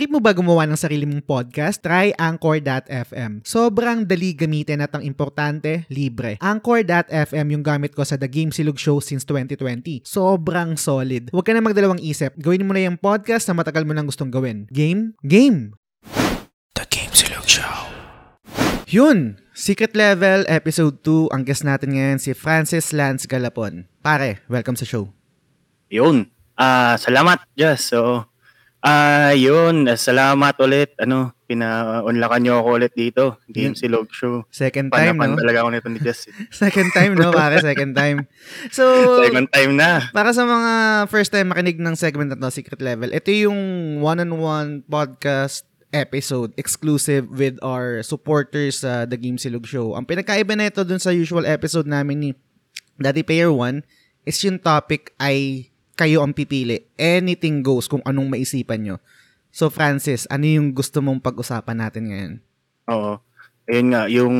Trip mo ba gumawa ng sarili mong podcast? Try Anchor.fm. Sobrang dali gamitin at ang importante, libre. Anchor.fm yung gamit ko sa The Game Silog Show since 2020. Sobrang solid. Huwag ka na magdalawang isip. Gawin mo na yung podcast na matagal mo nang gustong gawin. Game? Game! The Game Silog Show. Yun! Secret Level Episode 2. Ang guest natin ngayon si Francis Lance Galapon. Pare, welcome sa show. Yun. Ah, salamat, Jess. So, ah, yun. Salamat ulit. Ano, pina-unlakan niyo ako ulit dito. Game Silog Show. Second time, Panapan no? talaga ako nito ni Jess. eh. Second time, no, pare? Second time. So, Second time na. Para sa mga first time makinig ng segment na to, Secret Level, ito yung one-on-one podcast episode exclusive with our supporters sa The Game Silog Show. Ang pinagkaiba na ito dun sa usual episode namin ni Daddy Payer 1 is yung topic ay kayo ang pipili. Anything goes kung anong maisipan nyo. So Francis, ano yung gusto mong pag-usapan natin ngayon? Oo. Ayun nga, yung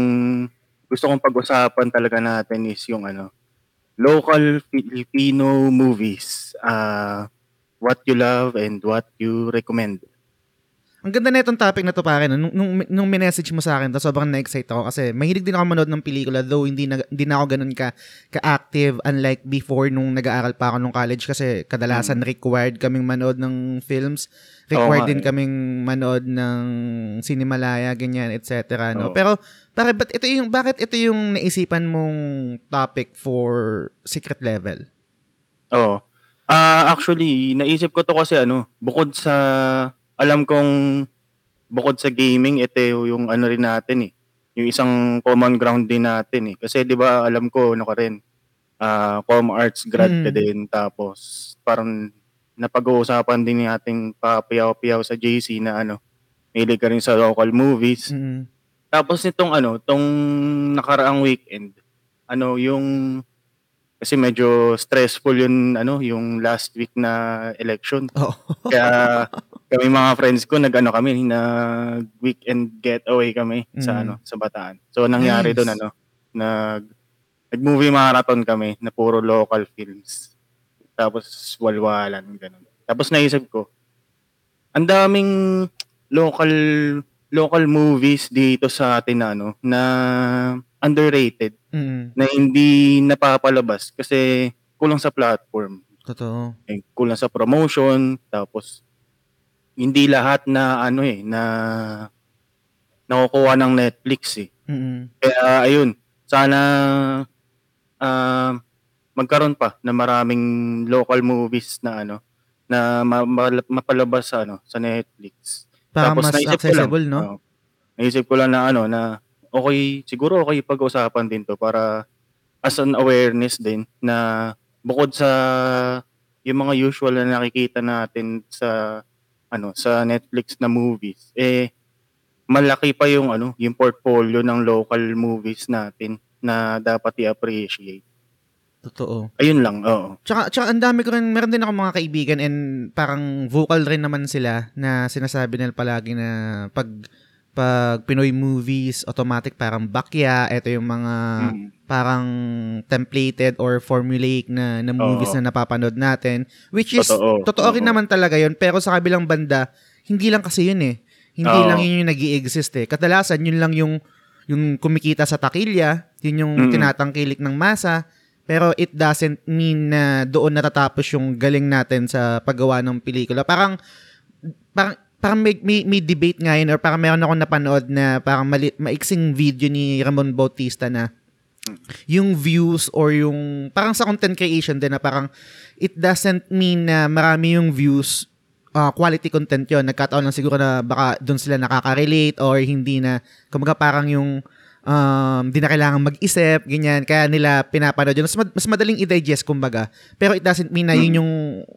gusto kong pag-usapan talaga natin is yung ano, local Filipino movies. Ah, what you love and what you recommend. Ang ganda na itong topic na to pare. Nung, nung, nung minessage mo sa akin, to, sobrang na-excite ako kasi mahilig din ako manood ng pelikula though hindi na, hindi na ako ganun ka, ka-active unlike before nung nag-aaral pa ako nung college kasi kadalasan required kaming manood ng films. Required nga din eh. kaming manood ng Cinemalaya, ganyan, etc. No? Oo. Pero pare, but ito yung, bakit ito yung naisipan mong topic for Secret Level? Oo. Ah, actually, naisip ko to kasi ano, bukod sa alam kong bukod sa gaming, ito yung ano rin natin eh. Yung isang common ground din natin eh. Kasi 'di ba, alam ko ano ka rin. Ah, com arts grad ka Mm. din tapos parang napag-uusapan din nating papiyaw-piyaw sa JC na ano, mahilig ka rin sa local movies. Mm. Tapos nitong ano, tong nakaraang weekend, ano, yung kasi medyo stressful yun ano, yung last week na election. Oh. Kaya kami mga friends ko nag-ano kami, nag weekend getaway kami sa Mm. ano, sa Bataan. So nangyari Nice. doon ano, nag nag-movie marathon kami na puro local films. Tapos walwalan ganun. Tapos naisip ko, ang daming local local movies dito sa atin na ano na underrated Mm. na hindi napapalabas kasi kulang sa platform, Totoo. eh, kulang sa promotion, tapos hindi lahat na ano eh na nakukuha ng Netflix eh. Mm. Kaya ayun, sana ah, magkaroon pa na maraming local movies na ano na ma- ma- mapalabas sa ano sa Netflix. Para Tapos mas naisip ko lang, accessible, no? oo. naisip ko lang na ano na okay, siguro okay pag-usapan din to para as an awareness din na bukod sa yung mga usual na nakikita natin sa ano sa Netflix na movies eh malaki pa yung ano yung portfolio ng local movies natin na dapat i-appreciate. Totoo. Ayun lang, oo. Tsaka, tsaka ang dami ko rin, meron din ako mga kaibigan and parang vocal rin naman sila na sinasabi nila palagi na pag pag Pinoy movies, automatic parang bakya, ito yung mga Mm. Parang templated or formulaic na, na movies Oo. na napapanood natin. Which is, Totoo. totoo rin Oo. naman talaga yun. Pero sa kabilang banda, hindi lang kasi yun eh. Hindi Oo. lang yun yung nag exist eh. Kadalasan, yun lang yung, yung kumikita sa takilya, yun yung Mm. tinatangkilik ng masa, pero it doesn't mean na doon natatapos yung galing natin sa paggawa ng pelikula. Parang, parang, parang may, may, may debate nga yun or parang meron ako napanood na parang mali, maiksing video ni Ramon Bautista na yung views or yung parang sa content creation din na parang it doesn't mean na marami yung views ah, quality content yon nagkataon lang siguro na baka doon sila nakaka-relate or hindi na kumbaga parang yung um, di na kailangan mag-isip, ganyan. Kaya nila pinapanood yun. Mas, mad- mas madaling i-digest, kumbaga. Pero it doesn't mean na yun yung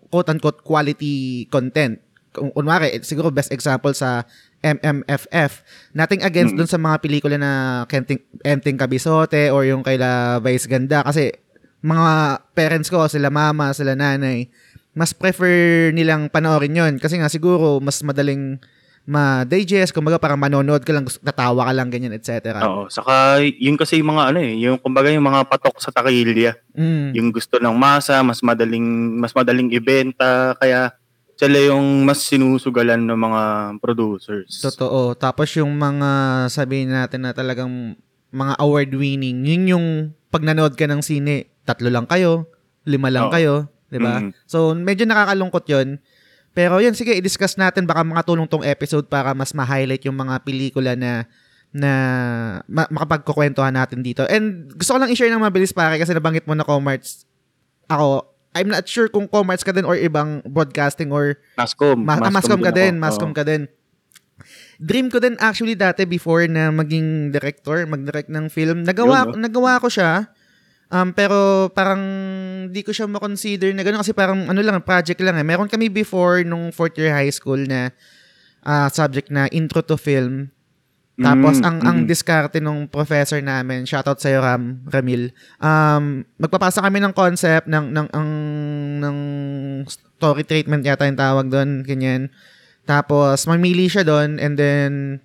quote-unquote quality content. Kung kunwari, eh, siguro best example sa MMFF. Nothing against dun sa mga pelikula na Kenting, Enting Kabisote or yung kaila Vice Ganda. Kasi mga parents ko, sila mama, sila nanay, mas prefer nilang panoorin yon Kasi nga siguro mas madaling ma-digest, kumbaga parang manonood ka lang, tatawa ka lang, ganyan, etc. Oo, saka yun kasi yung mga ano eh, yung kumbaga yung mga patok sa takilya, Mm. yung gusto ng masa, mas madaling mas madaling ibenta kaya sila yung mas sinusugalan ng mga producers. Totoo. Tapos yung mga sabihin natin na talagang mga award-winning, yun yung pag nanood ka ng sine, tatlo lang kayo, lima lang Oo. kayo, 'di ba? Mhm. So medyo nakakalungkot 'yun. Pero yun, sige, i-discuss natin baka makatulong tong episode para mas ma-highlight yung mga pelikula na na ma- makapagkukwentuhan natin dito. And gusto ko lang i-share ng mabilis pare kasi nabanggit mo na Comarts. Ako, I'm not sure kung Comarts ka din or ibang broadcasting or Mascom. Ma- ah, Mascom ka din, ako. Mascom ka din. Dream ko din actually dati before na maging director, mag-direct ng film. Nagawa Yun, nagawa ko siya. Um, pero parang di ko siya ma-consider na gano'n kasi parang ano lang, project lang eh. Meron kami before nung fourth year high school na ah, subject na intro to film. Tapos Mm, ang ang mm. diskarte nung professor namin, shoutout sa Ram Ramil. Um magpapasa kami ng concept ng ng ang ng story treatment yata yung tawag doon, ganyan. Tapos mamili siya doon and then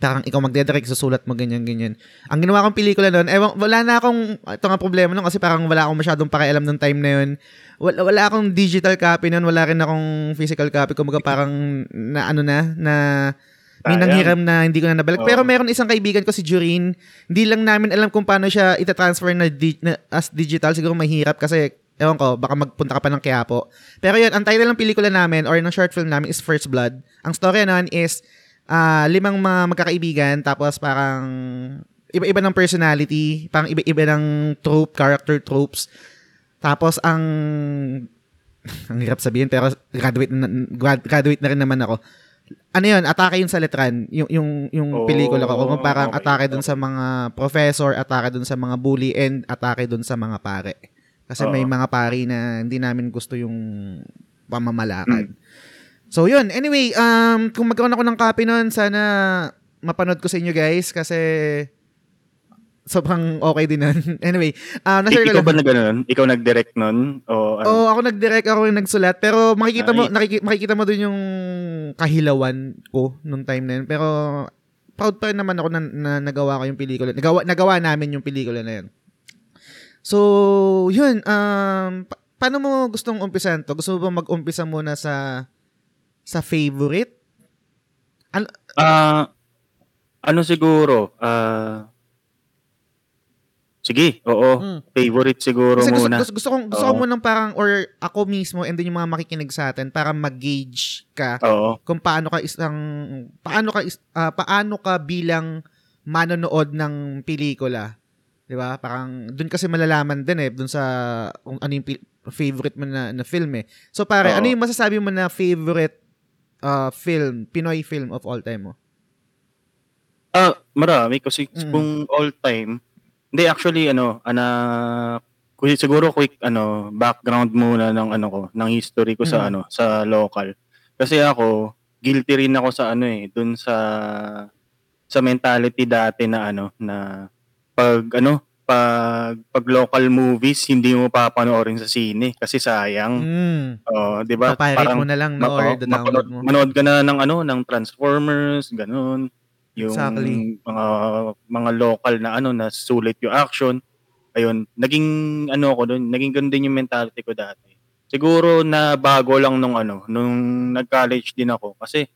parang ikaw magdedirect, susulat mo ganyan ganyan. Ang ginawa kong pelikula doon, ewan, wala na akong ito nga problema noon kasi parang wala akong masyadong pakialam nung time na yun. Wala, wala akong digital copy noon, wala rin akong physical copy. Kumbaga parang na ano na na may Sayang. nanghiram na hindi ko na nabalik. Oo. Pero meron isang kaibigan ko si Jurin. Hindi lang namin alam kung paano siya ita-transfer na, di- na as digital. Siguro mahirap kasi ewan ko, baka magpunta ka pa ng Quiapo. Pero yun, ang title ng pelikula namin or ng short film namin is First Blood. Ang story nun is ah, limang mga magkakaibigan tapos parang iba-iba ng personality, parang iba-iba ng trope, character tropes. Tapos ang ang hirap sabihin pero graduate na, grad- graduate na rin naman ako. Ano yun, atake yun sa letran, yung, yung, yung Oh, pelikula ko. Kung parang okay. atake dun sa mga professor, atake dun sa mga bully, and atake dun sa mga pare. Kasi Oo. may mga pari na hindi namin gusto yung pamamalakad. Mm. So yun, anyway, um, kung magkaroon ako ng copy nun, sana mapanood ko sa inyo guys kasi sobrang okay din nun. anyway, nashare ko Ikaw lang. ba na gano'n? Ikaw nag-direct nun? O ano? Oo, ako nag-direct, ako yung nagsulat. Pero makikita mo, Nice. nakiki- makikita mo dun yung kahilawan ko nung time na yun. Pero proud pa rin naman ako na, na nagawa ko yung pelikula. Nagawa, nagawa namin yung pelikula na yun. So, yun. Um, pa- paano mo gustong umpisan to? Gusto mo ba mag-umpisa muna sa sa favorite? Ah, ano siguro? Ah, sige, oo. Mm. Favorite siguro Kasi gusto, muna. gusto, gusto, kong, gusto ko Oo. munang parang, or ako mismo, and then yung mga makikinig sa atin, para mag-gauge ka Oo. kung paano ka isang paano ka is, ah, paano ka bilang manonood ng pelikula. 'Di ba? Parang doon kasi malalaman din eh doon sa kung ano yung pi- favorite mo na, na film eh. So pare, Oo. ano yung masasabi mo na favorite ah, film, Pinoy film of all time mo? Ah, marami kasi Mm. kung all time, hindi actually ano, ana kuy siguro quick ano, background muna ng ano ko, ng history ko Mm. sa ano, sa local. Kasi ako guilty rin ako sa ano eh, dun sa sa mentality dati na ano, na pag ano, pag pag local movies hindi mo papanoorin sa sine kasi sayang. Mm. Oh, 'di ba? Papirate mo na lang no, ma- or oo, the download mapanood, mo. manood ka na ng ano, ng Transformers, ganun. Yung Exactly. mga mga local na ano na sulit yung action. Ayun, naging ano ko doon, naging ganun din yung mentality ko dati. Siguro na bago lang nung ano, nung nag-college din ako kasi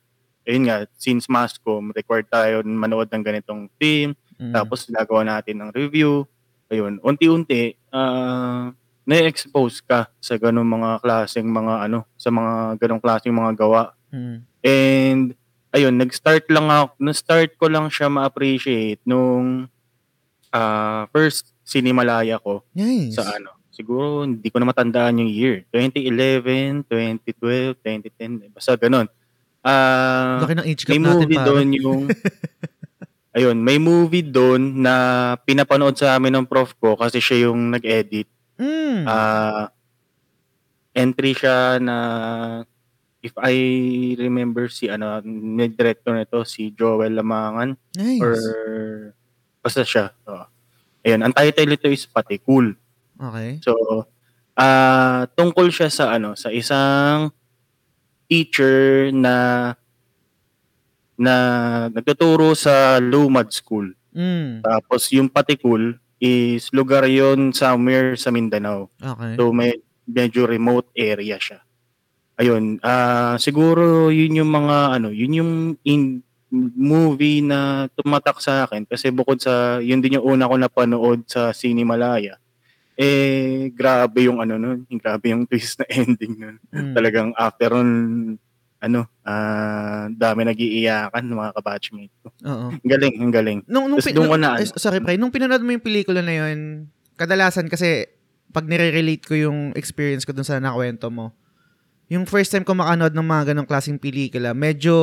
ayun nga, since Mascom, required tayo manood ng ganitong film, Mm. tapos gagawa natin ng review. Ayun, unti-unti ah na-expose ka sa ganung mga klaseng mga ano, sa mga ganung klaseng mga gawa. Mm. And ayun, nag-start lang ako, na-start ko lang siya ma-appreciate nung ah, first Cinemalaya ko Nice. sa ano. Siguro hindi ko na matandaan yung year. 2011, 2012, 2010, basta ganun. Ah, Laki ng age gap may natin movie pare. doon yung ayun, may movie doon na pinapanood sa amin ng prof ko kasi siya yung nag-edit. Mm. Ah, entry siya na if I remember si ano, may director nito si Joel Lamangan nice. or basta siya. Oo. Ayun, ang title nito is Patikul. okay. So, ah tungkol siya sa ano, sa isang teacher na na nagtuturo sa Lumad School. Mm. Tapos yung Patikul is lugar yon somewhere sa Mindanao. Okay. So may medyo remote area siya. Ayun, ah, siguro yun yung mga ano, yun yung in movie na tumatak sa akin kasi bukod sa yun din yung una ko napanood sa Cinemalaya. Eh, grabe yung ano nun, grabe yung twist na ending nun. Mm. Talagang after nun, ano, ah, dami nag-iiyakan mga kabatchmate ko. Oo. Ang galing, ang galing. Nung, nung, Tapos doon ko nung- na, eh, sorry, pre. Nung pinanood mo yung pelikula na yun, kadalasan kasi, pag nire-relate ko yung experience ko dun sa nakwento mo, yung first time ko makanood ng mga ganong klaseng pelikula, medyo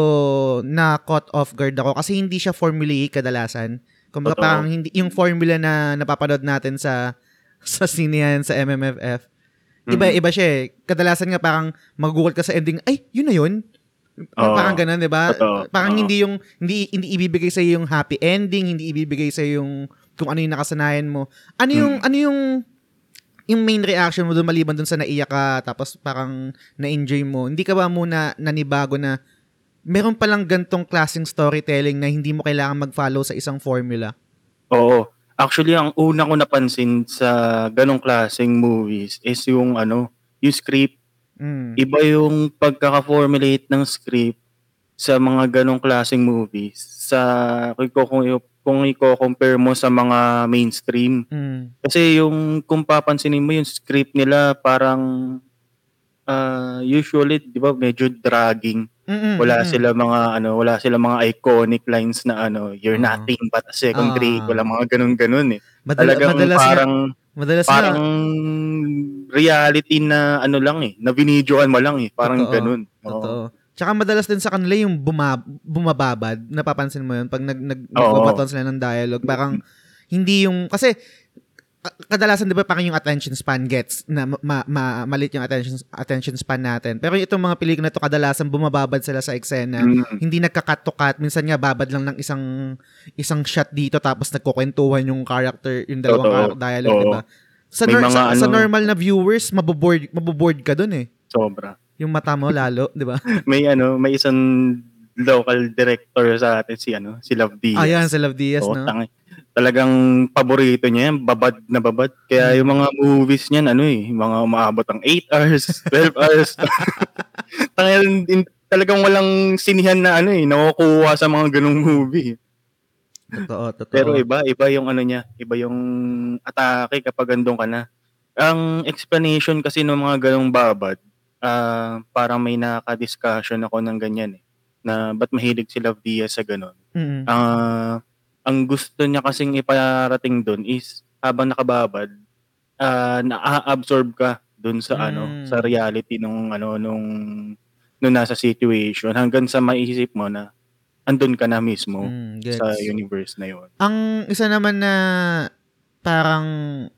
na-caught off guard ako kasi hindi siya formulaic kadalasan. Kumbaga Totoo. parang hindi, yung formula na napapanood natin sa sa sinehan, sa MMFF, iba-iba siya eh. Kadalasan nga parang mag-google ka sa ending, ay, yun na yun. Oo. parang ganun, di ba? Parang Oo. hindi yung, hindi, hindi ibibigay sa yung happy ending, hindi ibibigay sa yung kung ano yung nakasanayan mo. Ano yung, Mm. ano yung, yung main reaction mo doon maliban doon sa naiyak ka tapos parang na-enjoy mo. Hindi ka ba muna nanibago na meron palang gantong klaseng storytelling na hindi mo kailangan mag-follow sa isang formula? Oo. Actually, ang una ko napansin sa ganong klaseng movies is yung ano, yung script. Mm. Iba yung pagkaka-formulate ng script sa mga ganong klaseng movies. Sa kung kung, kung i-compare mo sa mga mainstream. Mm. Kasi yung kung papansinin mo yung script nila parang ah, usually 'di ba medyo dragging. Mm-mm, Wala mm-mm. sila mga ano, wala sila mga iconic lines na ano, you're Oo. nothing but a second grade. Ah. Wala mga ganun-ganun eh. Madala- Talagang madalas parang madalas parang nga, reality na ano lang eh, na binidyoan mo lang eh, parang Totoo. ganun. Oo. Totoo. Tsaka madalas din sa kanila yung buma, bumababad. Napapansin mo yun? Pag nag, nag, nagbabaton sila ng dialogue. Parang hindi yung... Kasi ka- kadalasan 'di ba parang yung attention span gets na ma, ma, ma- malit yung attention attention span natin. Pero itong mga pelikula na to kadalasan bumababad sila sa eksena. Mm. Hindi nagka-cut to cut. Minsan nga babad lang ng isang isang shot dito tapos nagkukwentuhan yung character, yung dalawang Totoo. char- dialogue. 'di ba? Sa, nor- mga sa, sa ano- normal na viewers, maboboard maboboard ka dun eh. Sobra. Yung mata mo lalo, 'di ba? May ano, may isang local director sa atin si ano, si Love Diaz. Ayan, sa Love Diaz, Oo, no? tangay. Talagang paborito niya yan, babad na babad. Kaya yung mga movies niyan, ano eh, mga umaabot ng 8 hours, 12 hours. Tangay, in- talagang walang sinihan na ano eh, nakukuha sa mga ganung movie. Totoo, totoo. Pero iba, iba yung ano niya, iba yung atake kapag andun ka na. Ang explanation kasi ng mga ganung babad, ah parang may nakaka-discussion ako ng ganyan eh, na ba't mahilig si Love Diaz sa ganun. Mm. Ah, ang gusto niya kasing iparating doon is habang nakababad, ah naa-absorb ka doon sa ano, Mm. sa reality nung ano nung nung nasa situation hanggang sa maiisip mo na andun ka na mismo Mm, gets. sa universe na yon. Ang isa naman na parang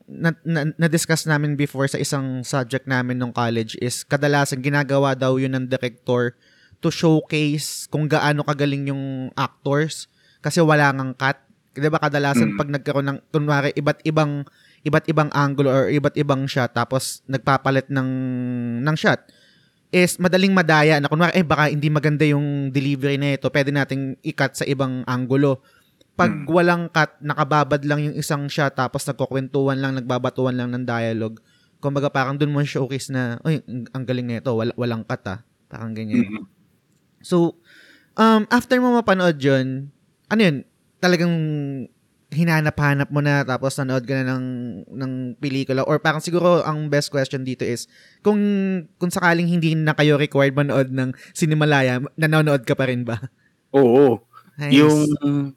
na, na, na-discuss namin before sa isang subject namin nung college is kadalasan ginagawa daw yun ng director to showcase kung gaano kagaling yung actors kasi wala ngang cut. 'Di ba kadalasan Mm. pag nagkaroon ng kunwari iba't ibang iba't ibang angle or iba't ibang shot tapos nagpapalit ng ng shot is madaling madaya na kunwari eh baka hindi maganda yung delivery na ito pwede nating i-cut sa ibang angulo pag Mm. walang cut, nakababad lang yung isang shot tapos nagkukwentuhan lang, nagbabatuan lang ng dialogue. Kumbaga parang dun mo showcase na, uy, ang, galing na ito, wala, walang cut ah. Parang ganyan. Mhm. So, um, after mo mapanood yun, ano yun, talagang hinanap-hanap mo na tapos nanood ka na ng, ng pelikula or parang siguro ang best question dito is kung kung sakaling hindi na kayo required manood ng Cinemalaya, nanonood ka pa rin ba? Oo. Nice. Yung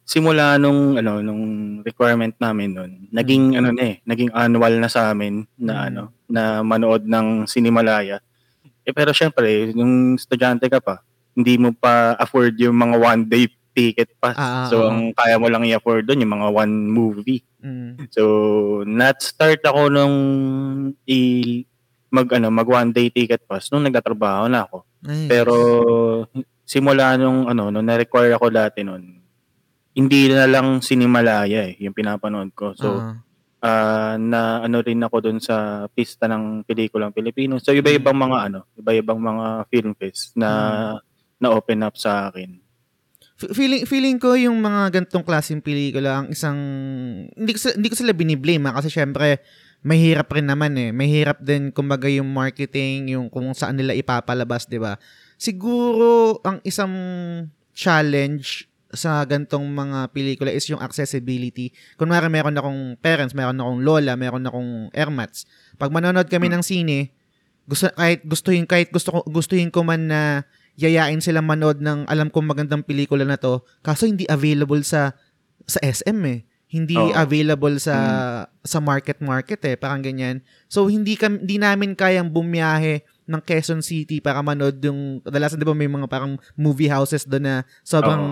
simula nung ano nung requirement namin noon, naging ano na eh, naging annual na sa amin na Mm. ano na manood ng Cinemalaya. Eh pero syempre, nung estudyante ka pa, hindi mo pa afford yung mga one day ticket pass. Ah, ah, so ah. ang kaya mo lang i-afford doon yung mga one movie. Mm. So not start ako nung i mag ano mag one day ticket pass nung nagtatrabaho na ako. Nice. Pero simula nung ano, nung na-require ako dati nun, hindi na lang Sinimalaya eh, yung pinapanood ko. So, Ah. ah na ano rin ako dun sa pista ng pelikulang Pilipino. So, iba-ibang mga ano, iba-ibang mga film fest na na-open up sa akin. F- feeling feeling ko yung mga gantong klaseng pelikula ang isang hindi ko sa- hindi ko sila biniblame ah, kasi syempre mahirap rin naman eh. Mahirap din kumbaga yung marketing, yung kung saan nila ipapalabas, 'di ba? Siguro ang isang challenge sa gantong mga pelikula is yung accessibility. Kunwari meron akong parents, meron akong lola, meron akong airmats. Pag manonood kami ng sine, gusto kahit gustuhin kahit gusto gustuhin ko man na yayain sila manood ng alam kong magandang pelikula na to, kaso hindi available sa sa SM eh. Hindi Oo. available sa sa market market eh, parang ganyan. So hindi kam, hindi namin kayang bumiyahe ng Quezon City para manood yung kadalasan 'di ba may mga parang movie houses doon na sobrang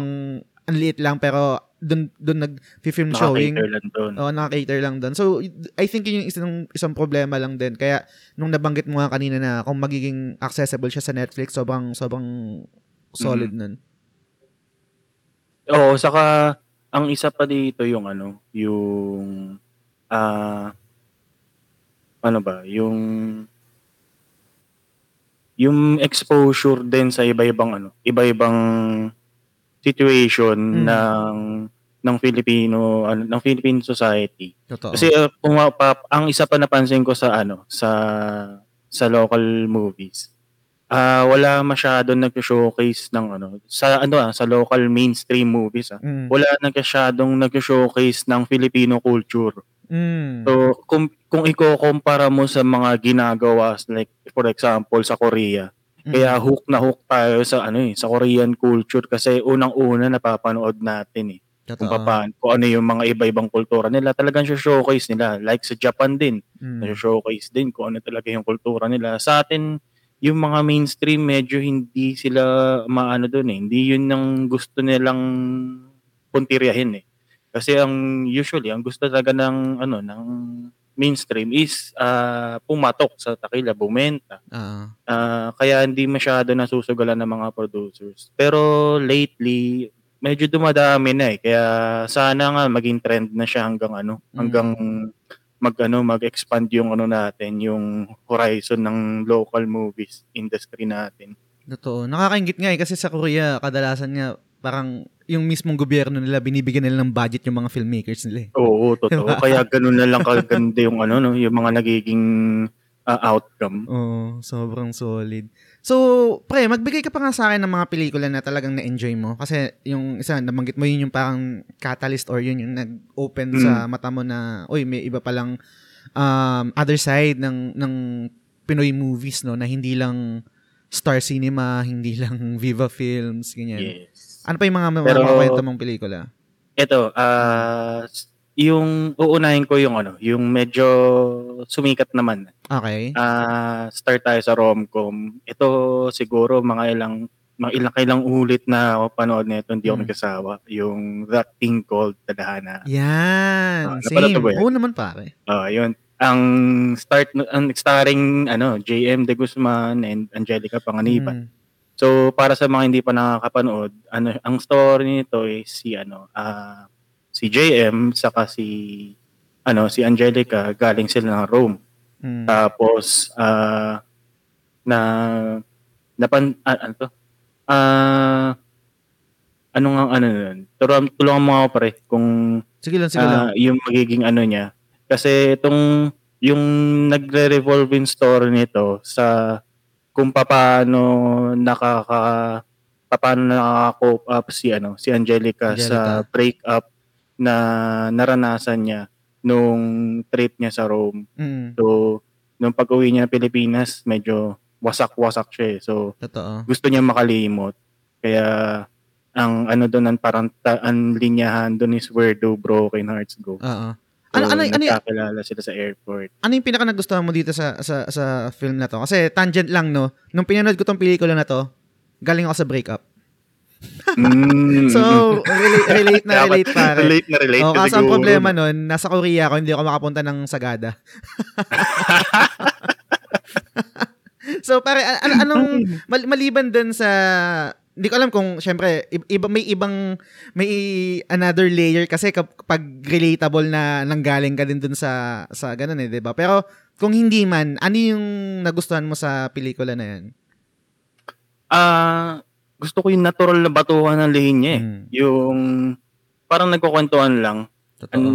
ang liit lang pero doon doon nag-film showing. Lang doon. Oo, nakaka-cater lang doon. So, I think yun yung isang, isang problema lang din. Kaya, nung nabanggit mo nga kanina na kung magiging accessible siya sa Netflix, sobrang, sobrang solid nun. Oo, saka ang isa pa dito yung ano, yung ah ano ba, yung yung exposure din sa iba-ibang ano, iba-ibang situation Mm. ng ng Filipino ano, ng Philippine society. Totoo. Kasi uh, pumapa, ang isa pa napansin ko sa ano, sa sa local movies. Ah, wala masyado nag-showcase ng ano, sa ano ah, sa local mainstream movies ah. Mm. Wala nagkasyadong nag-showcase ng Filipino culture. Mm. So, kung, kung iko-kumpara mo sa mga ginagawa, like, for example, sa Korea, Mm. kaya hook na hook tayo sa ano eh, sa Korean culture kasi unang-una napapanood natin eh. Kung Totoo. paano, kung ano yung mga iba-ibang kultura nila, talagang showcase nila. Like sa Japan din, Mm. showcase din kung ano talaga yung kultura nila. Sa atin, yung mga mainstream, medyo hindi sila maano doon eh. Hindi yun ang gusto nilang puntiryahin eh. Kasi ang usually, ang gusto talaga ng ano ng mainstream is ah, pumatok sa takila, bumenta. Oo. Ah, kaya hindi masyado nasusugalan ng mga producers. Pero lately, medyo dumadami na eh. Kaya sana nga maging trend na siya hanggang ano, Mm. hanggang mag ano, mag-expand yung ano natin, yung horizon ng local movies industry natin. Totoo. Nakakaingit nga eh, kasi sa Korea, kadalasan nga, parang yung mismong gobyerno nila, binibigyan nila ng budget yung mga filmmakers nila eh. Oo, totoo. Diba? Kaya ganun na lang kaganda yung ano no, yung mga nagiging ah, outcome. Oo, sobrang solid. So, pre, magbigay ka pa nga sa akin ng mga pelikula na talagang na-enjoy mo. Kasi yung isa, nabanggit mo yun yung parang catalyst or yun yung nag-open Mm. sa mata mo na, uy, may iba palang um, other side ng, ng Pinoy movies, no? Na hindi lang Star Cinema, hindi lang Viva Films, ganyan. Yes. Ano pa yung mga, mga, Pero- mga kwento mong pelikula? Ito, ah yung uunahin ko yung ano, yung medyo sumikat naman. Okay. Ah, start tayo sa romcom. Ito siguro mga ilang mga ilang kailang ulit na ako panood nito, hindi ako Mm. nagkasawa. Yung That Thing Called Tadhana. Yan. Napanood Same. ba yan? Oo naman, pare. Ah, yun. Ang start ang starring ano, JM De Guzman and Angelica Panganiban. Mm. So para sa mga hindi pa nakakapanood, ano ang story nito is si ano, ah si JM saka si ano si Angelica galing sila ng Rome. Mm. Tapos ah na napan ah, ano to? Ah ano nga ano nun? Tulungan, tulungan mo ako pare kung Sige lang, sige lang. yung magiging ano niya. Kasi itong yung nagre-revolving story nito sa kung paano nakaka paano nakaka-cope up si ano si Angelica, sa Angelica. breakup na naranasan niya nung trip niya sa Rome. Mm. So nung pag-uwi niya ng Pilipinas, medyo wasak-wasak siya eh. So Totoo. gusto niya makalimot. Kaya ang ano doon ang parang ta- ang linyahan doon is where do broken hearts go. Oo. Ano- ano- ano y- nagkakilala sila sa airport. ano yung pinaka nagustuhan mo dito sa sa sa film na to? Kasi tangent lang no. Nung pinanood ko tong pelikula na to, galing ako sa breakup. Mm. So, relate, relate na relate pare. relate na relate. Oh, ka kaso ang problema nun, nasa Korea ako, hindi ako makapunta ng Sagada. so, pare, an- an- anong, mal- maliban dun sa, hindi ko alam kung, syempre, iba, may ibang, may another layer kasi kapag relatable na nanggaling ka din dun sa, sa ganun eh, di ba? Pero, kung hindi man, ano yung nagustuhan mo sa pelikula na yan? Ah, gusto ko yung natural na batuhan ng linya eh. Mm. Yung parang nagkukwentuhan lang. Totoo. Ang,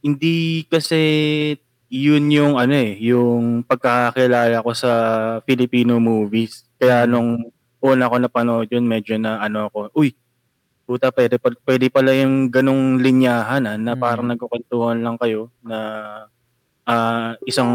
hindi kasi yun yung ano eh, yung pagkakakilala ko sa Filipino movies. Kaya nung una ko napanood yun, medyo na ano ako, uy, puta, pwede, pwede pala yung ganong linyahan ah, na Mm. parang nagkukwentuhan lang kayo na ah, isang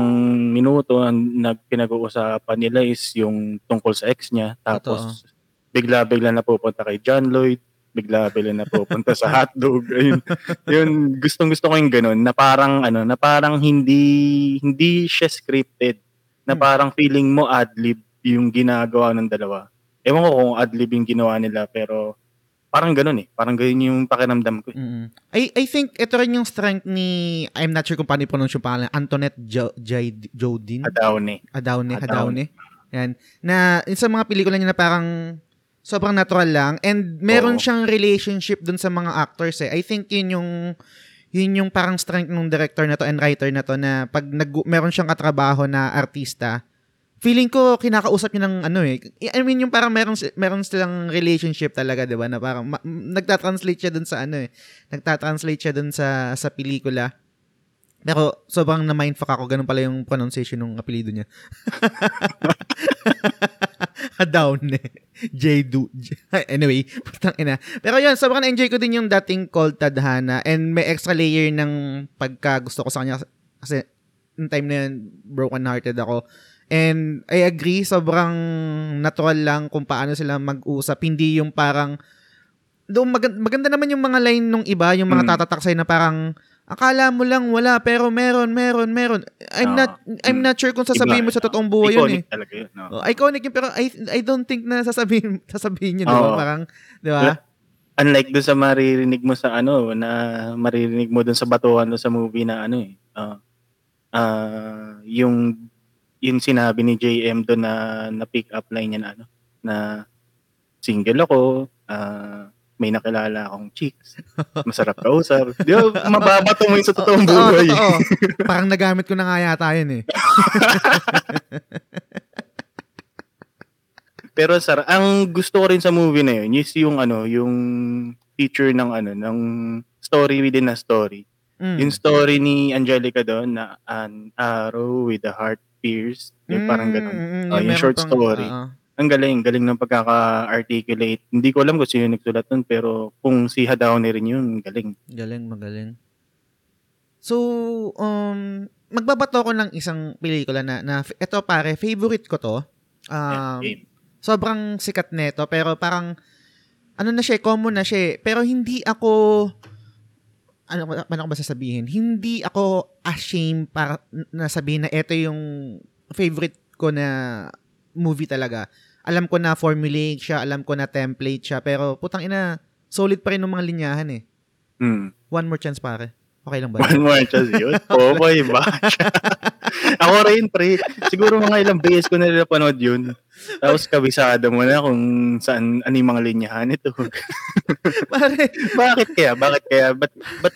minuto ang nagpinag-uusapan nila is yung tungkol sa ex niya. Tapos bigla-bigla na pupunta kay John Lloyd, bigla-bigla na pupunta sa hotdog. Ayun, yun, gustong-gusto ko yung ganun na parang ano, na parang hindi hindi siya scripted. Na Hmm. parang feeling mo adlib yung ginagawa ng dalawa. Ewan ko kung adlib yung ginawa nila pero parang ganun eh. Parang ganun yung pakiramdam ko. eh. Mm. I I think ito rin yung strength ni I'm not sure kung paano i-pronounce yung pangalan Antoinette jo, Jai- Jodin. Adaune Adaune. Adaune yan na sa mga pelikula niya na parang sobrang natural lang and meron Oo. siyang relationship dun sa mga actors eh I think yun yung yun yung parang strength ng director na to and writer na to na pag nag meron siyang katrabaho na artista feeling ko kinakausap niya ng ano eh. I mean yung parang meron meron silang relationship talaga, 'di ba? Na parang ma- nagta-translate siya dun sa ano eh. Nagta-translate siya dun sa sa pelikula. Pero sobrang na mindfuck ako ganun pala yung pronunciation ng apelyido niya. Down eh. J- anyway, putang ina. Pero yun, sobrang enjoy ko din yung dating called Tadhana and may extra layer ng pagka gusto ko sa kanya kasi yung time na yun, broken hearted ako. And I agree, sobrang natural lang kung paano sila mag-usap. Hindi yung parang, doon maganda, maganda naman yung mga line nung iba, yung mga Mm. tatatak sa'yo na parang, akala mo lang wala, pero meron, meron, meron. I'm Ah, not, I'm mm. not sure kung sasabihin mo sa totoong buhay yun eh. Iconic talaga yun. No? Oh, iconic yun, pero I, I don't think na sasabihin, sasabihin yun, di ba? Oo. Parang, di ba? Unlike doon sa maririnig mo sa ano, na maririnig mo doon sa batuhan doon sa movie na ano eh. ah ah, yung yung sinabi ni JM doon na na pick up line niya na ano na single ako, ah may nakilala akong chicks. Masarap kausap. Di ba, mababato mo yun sa totoong Oo, buhay. totoo. Parang nagamit ko na nga yata yun eh. Pero sar, ang gusto ko rin sa movie na yun is yung ano, yung feature ng ano, ng story within a story. Mm. Yung story ni Angelica doon na an arrow with a heart pierced. Yung parang ganun. Mm, mm, Oh, yung short pang- story. oo. Ang galing, galing ng pagkaka-articulate. Hindi ko alam kung sino yung nagsulat nun, pero kung si Hadaone rin yun, galing. Galing, magaling. So, um, magbabato ko ng isang pelikula na, na ito pare, favorite ko to. Um, Game. sobrang sikat neto, pero parang, ano na siya, common na siya, eh. pero hindi ako, ano, ba- paano ko ba sasabihin? Hindi ako ashamed para na sabihin na ito yung favorite ko na movie talaga. Alam ko na formulaic siya, alam ko na template siya, pero putang ina, solid pa rin ng mga linyahan eh. Hmm. One more chance pare. Okay lang ba? One more chance yun. Oh boy, ba? Ako rin, pre. Siguro mga ilang beses ko na napanood yun. Tapos kabisado mo na kung saan, ano yung mga linyahan ito. pare, Bakit kaya? Bakit kaya? Ba't, ba't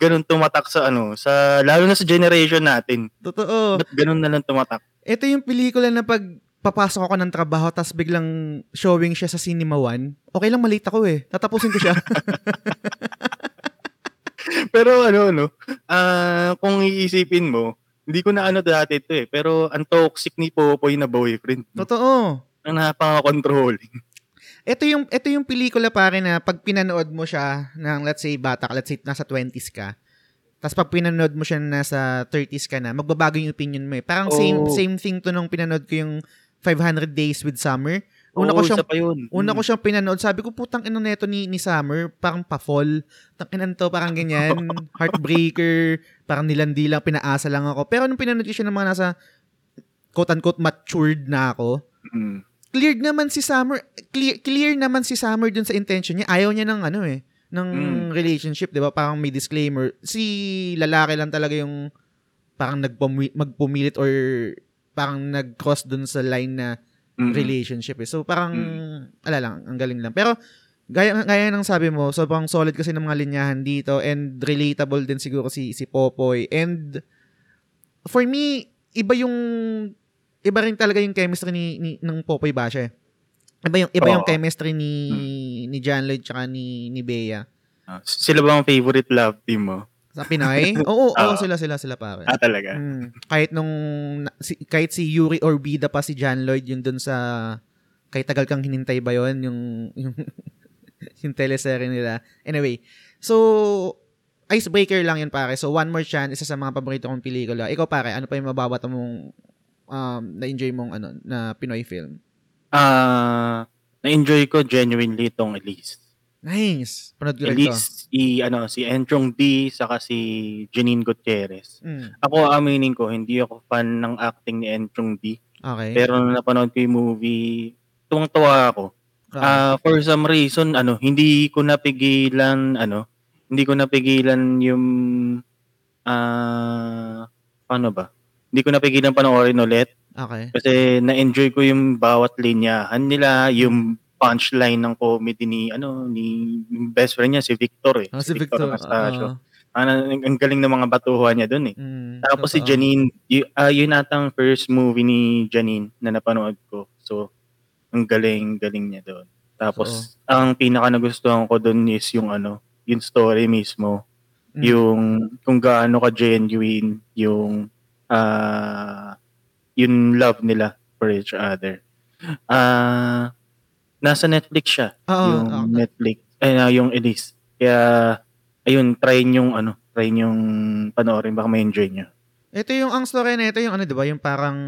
ganun tumatak sa ano? Sa, lalo na sa generation natin. totoo. Ba't ganun na lang tumatak? Ito yung pelikula na pag papasok ako ng trabaho tapos biglang showing siya sa Cinema One, okay lang malate ako eh. Tatapusin ko siya. Pero ano, no? Ah, kung iisipin mo, hindi ko na ano dati ito eh. Pero ang toxic ni Popoy na boyfriend. Totoo. Ang napaka-controlling. Ito yung ito yung pelikula pare na pag pinanood mo siya ng let's say bata ka, let's say nasa 20s ka. Tapos pag pinanood mo siya na nasa 30s ka na, magbabago yung opinion mo eh. Parang same Oo. same thing to nung pinanood ko yung 500 Days with Summer. Una ko Oo, siyang isa pa yun. Una Mm. ko siyang pinanood, sabi ko, putang ina neto ni, ni Summer, parang pa-fall. Tanginan to, parang ganyan. Heartbreaker, parang nilandi lang, pinaasa lang ako. Pero nung pinanood ko siya ng mga nasa, quote-unquote, matured na ako, Mm. cleared naman si Summer, clear, clear naman si Summer dun sa intention niya. Ayaw niya ng ano eh, ng Mm. relationship, di ba? Parang may disclaimer. Si lalaki lang talaga yung parang nagpumi- magpumilit or parang nag-cross dun sa line na Mm. relationship eh. So parang, ala lang, ang galing lang. Pero, gaya, gaya ng sabi mo, sobrang solid kasi ng mga linyahan dito and relatable din siguro si, si Popoy. And, for me, iba yung, iba rin talaga yung chemistry ni, ni ng Popoy Basha eh. Iba yung, iba yung Oo. chemistry ni, ni John Lloyd tsaka ni, ni Bea. Ah, sila ba ang favorite love team mo? Sa Pinoy? Oo, oo, Oo. sila, sila, sila pare. Ah, talaga. Mm. Kahit nung, si, kahit si Yuri Orbida pa si John Lloyd, yun dun sa, kahit tagal kang hinintay ba yun, yung, yung, yung teleserye nila. Anyway, so, icebreaker lang yun pare. So, One More Chance, isa sa mga paborito kong pelikula. Ikaw pare, ano pa yung mababata mong, um, na-enjoy mong, ano, na Pinoy film? Ah, na-enjoy ko genuinely itong Elise. Nice! Panood ko rin. Elise, i, ano, si Enchong D, saka si Janine Gutierrez. Mm, Ako, aminin ko, hindi ako fan ng acting ni Enchong D. okay. Pero nung napanood ko yung movie, tuwang-tuwa ako. Okay. Ah, for some reason, ano, hindi ko napigilan, ano, hindi ko napigilan yung, ah, paano ba? Hindi ko napigilan panoorin ulit okay. kasi na-enjoy ko yung bawat linyahan nila, yung punchline ng comedy ni, ano, ni best friend niya, si Victor eh. Oh, si Victor. Anastasio. oo. Ano, ang ang galing ng mga batuhan niya dun eh. Mm, Tapos si. Janine, y- ah, yun atang first movie ni Janine na napanood ko. So, ang galing, galing niya doon. Tapos, ang pinaka nagustuhan ko doon is yung ano, yung story mismo. Mm. Yung kung gaano ka genuine yung ah yung love nila for each other. Ah, nasa Netflix siya, Oo, yung oo. Netflix, ay na yung Elise. Kaya ayun, try yung ano, try yung panoorin baka ma-enjoy nyo. Ito yung ang story na ito yung ano 'di ba yung parang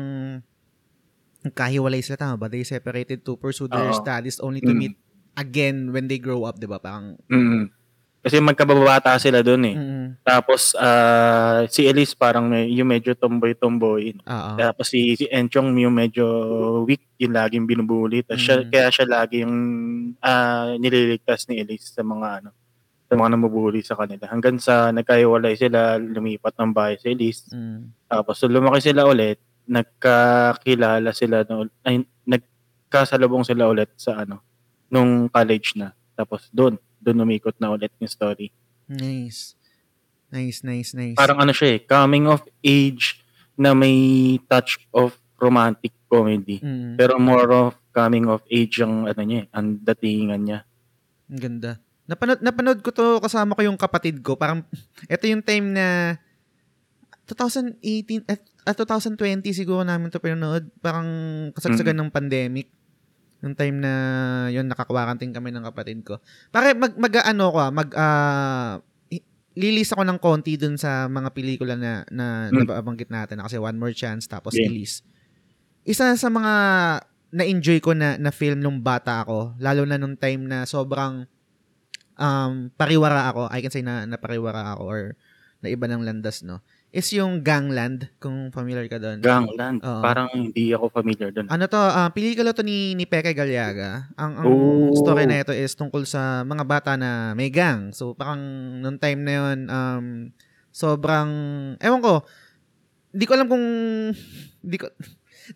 kahiwalay sila tama ba? They separated to pursue their Oo. studies only to Mm. meet again when they grow up, 'di ba? Parang mm Kasi magkababata sila doon eh. mm, Tapos ah, si Elise parang may, yung medyo tomboy-tomboy. oo. Tapos si, si Enchong yung medyo weak, yung laging binubuli. Tapos siya, Mm. kaya siya lagi yung ah, nililigtas ni Elise sa mga ano sa mga namubuli sa kanila. Hanggang sa nagkahiwalay sila, lumipat ng bahay si Elise. Mm. Tapos so lumaki sila ulit, nagkakilala sila, no, ay, nagkasalubong sila ulit sa ano, nung college na. Tapos doon, doon umikot na ulit yung story. Nice. Nice, nice, nice. Parang ano siya eh, coming of age na may touch of romantic comedy. mm, Pero more of coming of age yung ano niya, eh, ang datingan niya. ang ganda. Napanood, napanood ko to kasama ko yung kapatid ko. Parang ito yung time na 2018 at, at 2020 siguro namin to pinanood. Parang kasagsagan ng pandemic. Yung time na yun nakakwaranting kami ng kapatid ko. Pare mag mag ano ko ah, mag ah, i- lilis ako ng konti dun sa mga pelikula na na Mm. nabanggit natin na kasi One More Chance tapos Yeah. Elise. Isa sa mga na-enjoy ko na na film nung bata ako, lalo na nung time na sobrang um pariwara ako, I can say na napariwara ako or na iba ng landas no. Is yung Gangland kung familiar ka doon. Gangland. Oo. Parang hindi ako familiar doon. Ano to, ah, pelikula to ni, ni Peke Galyaga. Ang, ang Oh. story na ito is tungkol sa mga bata na may gang. So, parang nung time na yun, um, sobrang, ewan ko, di ko alam kung, di ko,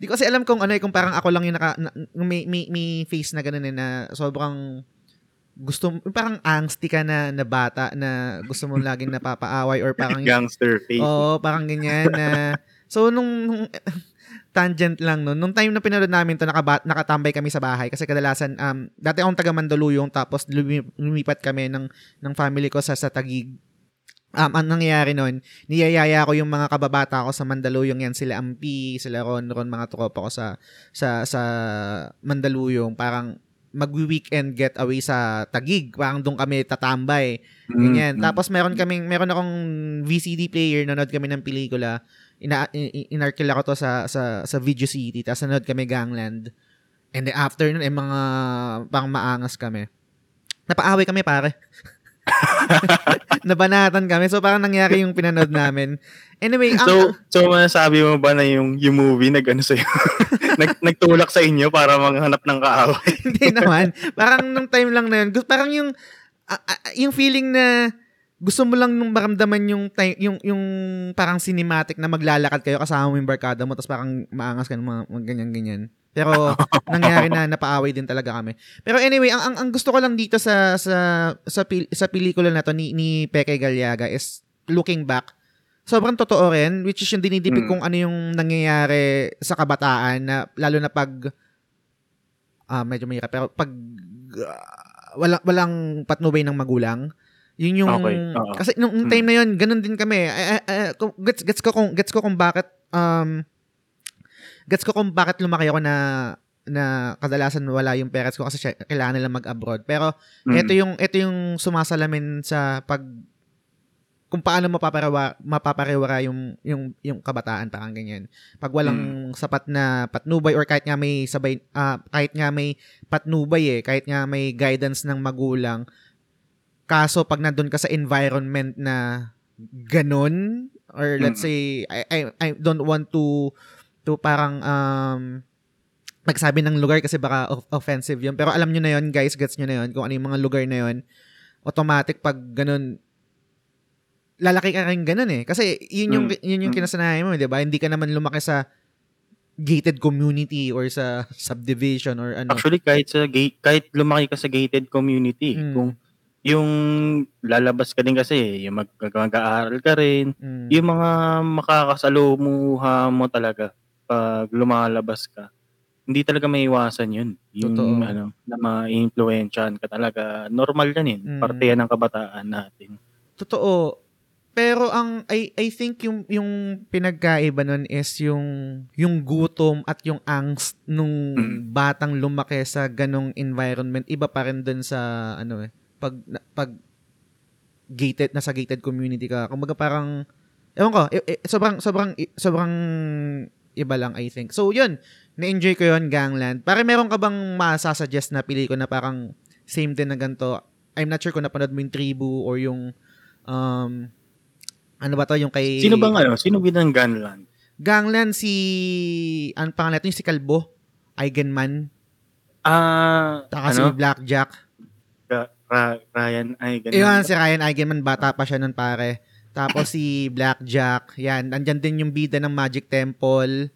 di ko kasi alam kung ano eh, kung parang ako lang yung naka, na, may, may, may face na ganun eh, na sobrang, gusto, parang angsty ka na, na bata na gusto mo laging napapaaway or parang Gangster face. Oo, parang ganyan na. So, nung, nung tangent lang no. Nung time na pinanood namin to, nakaba, nakatambay kami sa bahay kasi kadalasan, um, dati akong taga Mandaluyong tapos lumi, lumipat kami ng, ng family ko sa, sa Tagig. Um, ang nangyayari nun, niyayaya ko yung mga kababata ko sa Mandaluyong yan, sila Ampi, sila Ron, Ron, mga tropa ko sa, sa, sa Mandaluyong. Parang mag-weekend getaway sa Tagig. Parang doon kami tatambay. Ganyan. Mm, mm. Tapos meron kaming meron akong VCD player, nanood kami ng pelikula. Ina in- inarkila ko to sa sa sa Video City. Tapos nanood kami Gangland. And then after nun, eh, mga pang maangas kami. Napaaway kami, pare. Nabanatan kami. So, parang nangyari yung pinanood namin. Anyway, ang, So, so masasabi mo ba na yung, yung movie nag ano sa'yo? nag, nagtulak sa inyo para maghanap ng kaaway? Hindi naman. Parang nung time lang na yun, parang yung ah, ah, yung feeling na gusto mo lang nung maramdaman yung time, yung yung parang cinematic na maglalakad kayo kasama mo yung barkada mo tapos parang maangas ka ng mga, mga ganyan ganyan. Pero nangyari na napaaway din talaga kami. Pero anyway, ang, ang, ang gusto ko lang dito sa sa sa, pil- sa pelikula na to ni, ni Peke Galyaga is looking back sobrang totoo rin, which is yung dinidipik Mm. kung ano yung nangyayari sa kabataan, na, lalo na pag, ah medyo mahirap, pero pag ah, walang, walang patnubay ng magulang, Yun yung Okay, kasi nung, nung time na yun, ganun din kami. Ay, ay, kung- gets gets ko kung gets ko kung bakit um gets ko kung bakit lumaki ako na na kadalasan wala yung parents ko kasi siya- kailangan nila mag-abroad. Pero Mm. ito yung ito yung sumasalamin sa pag kung paano mapapariwa mapapariwara yung yung yung kabataan parang ganyan. Pag walang sapat na patnubay or kahit nga may sabay ah, kahit nga may patnubay eh, kahit nga may guidance ng magulang. Kaso pag nandun ka sa environment na ganun or let's Mm. say I, I I don't want to to parang um nagsabi ng lugar kasi baka off- offensive yun. Pero alam nyo na yun, guys, gets nyo na yun, kung ano yung mga lugar na yun. Automatic pag ganun, lalaki ka rin ganun eh. Kasi yun yung, Mm. yun yung Mm. kinasanayan mo, di ba? Hindi ka naman lumaki sa gated community or sa subdivision or ano. Actually, kahit sa gate, kahit lumaki ka sa gated community, Mm. kung yung lalabas ka din kasi, yung mag, mag-aaral ka rin, Mm. yung mga makakasalumuha mo talaga pag lumalabas ka, hindi talaga maiwasan yun. Yung Totoo. ano, na ma-influensyahan ka talaga. Normal yan eh. Mm. Parte yan ng kabataan natin. Totoo. Pero ang I I think yung yung pinagkaiba nun is yung yung gutom at yung angst nung Mm. batang lumaki sa ganong environment iba pa rin dun sa ano eh pag na- pag gated nasa gated community ka. Kumbaga parang ewan ko, eh, eh, sobrang sobrang sobrang iba lang I think. So yun, na-enjoy ko yun Gangland. Pare meron ka bang masasuggest na pelikula na parang same din na ganito? I'm not sure kung napanood mo yung Tribu or yung um ano ba to yung kay Sino bang ano? Sino binang Gunland? Gangland si ang pangalan nito yung si Kalbo Eigenman Ah, taka si ano? Blackjack Ra- Ra- Ryan, ganun. Iyon si Ryan Eigenman bata pa siya nun pare tapos si Blackjack yan andyan din yung bida ng Magic Temple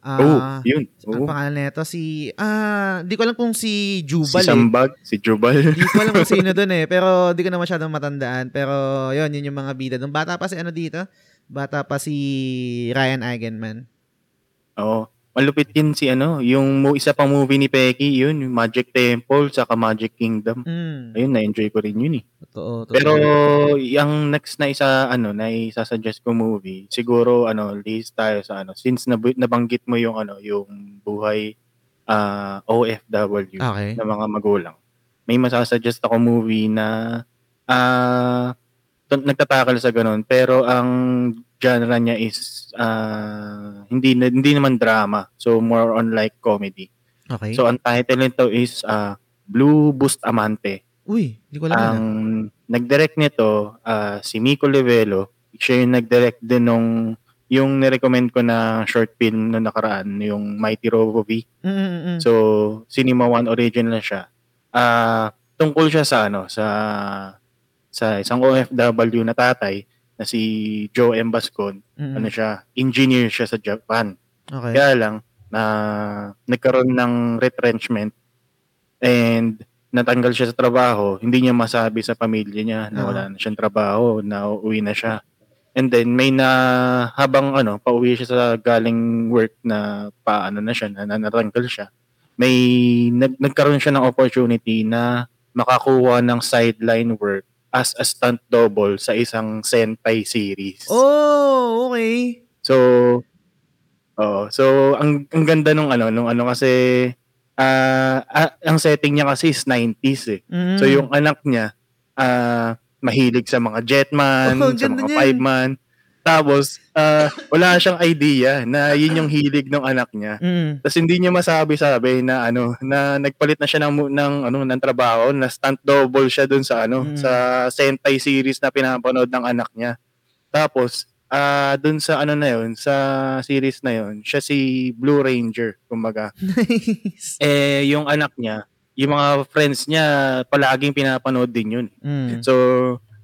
oh, ah yun. ang Oh. pangalan nito si ah di ko alam kung si Si Jubal eh. Sambag, si Jubal. Hindi ko alam kung sino doon eh. Pero di ko na masyadong matandaan. Pero yun, yun yung mga bida doon. Bata pa si ano dito? Bata pa si Ryan Eigenman. Oo. Malupit din si ano, yung mo isa pang movie ni Pecky, yun, yung Magic Temple, saka Magic Kingdom. Mm. Ayun, na-enjoy ko rin yun eh. Totoo, totoo. Pero yung next na isa ano na isa-suggest ko movie, siguro ano, list tayo sa ano since nab- nabanggit mo yung ano, yung buhay ah OFW okay. ng mga magulang. May masasuggest ako movie na ah to- nagtatakal sa ganun pero ang genre niya is ah hindi na- hindi naman drama. So more on like comedy. Okay. So ang title nito is ah Blue Bustamante. Uy, di ko alam Ang yan. nag-direct nito, ah, si Miko Levelo. Siya yung nag-direct din nung yung nirecommend ko na short film na nakaraan, yung Mighty Robo V. Mm. So, Cinema One original siya. Ah, tungkol siya sa ano, sa sa isang OFW na tatay na si Joe M. Bascon. Mm, Ano siya, engineer siya sa Japan. Okay. Kaya lang, na nagkaroon ng retrenchment and natanggal siya sa trabaho, hindi niya masabi sa pamilya niya na wala na siyang trabaho, na uuwi na siya. And then may na habang ano, pauwi siya sa galing work na paano na siya, na, na natanggal siya. May nag, nagkaroon siya ng opportunity na makakuha ng sideline work as a stunt double sa isang Sentai series. Oh, okay. So, oh, so ang ang ganda nung ano, nung ano kasi ah ah, ang setting niya kasi is 90s eh. Mm. So yung anak niya ah mahilig sa mga Jetman, Oh, sa mga niyan. Five Man. Tapos ah, wala siyang idea na yun yung hilig ng anak niya. Mm. Tapos hindi niya masabi-sabi na ano na nagpalit na siya ng ng ano ng trabaho, na stunt double siya dun sa ano Mm. sa Sentai series na pinapanood ng anak niya. Tapos ah dun sa ano na yun, sa series na yun, siya si Blue Ranger, kumbaga. Nice. Eh yung anak niya, yung mga friends niya palaging pinapanood din yun. Mm. So,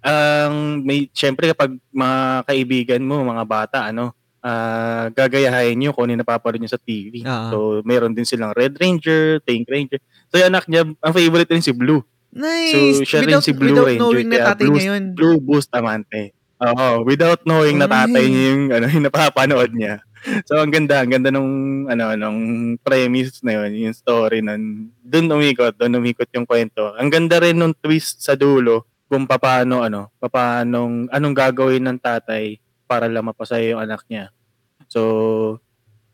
ang may syempre kapag mga kaibigan mo, mga bata, ano, ah gagayahin niyo kung ano napapanood niyo sa TV. Oo. So, meron din silang Red Ranger, Pink Ranger. So, yung anak niya, ang favorite rin si Blue. Nice. So, siya rin without, si Blue without Ranger, knowing na tatay Blue- niya yun. Blue Bustamante. Oo, without knowing na tatay Ay. niya yung, ano, yung napapanood niya. So, ang ganda, ang ganda nung, ano, nung premise na yun, yung story nun. Doon umikot, doon umikot yung kwento. Ang ganda rin nung twist sa dulo kung paano ano, paano anong gagawin ng tatay para lang mapasaya yung anak niya. So,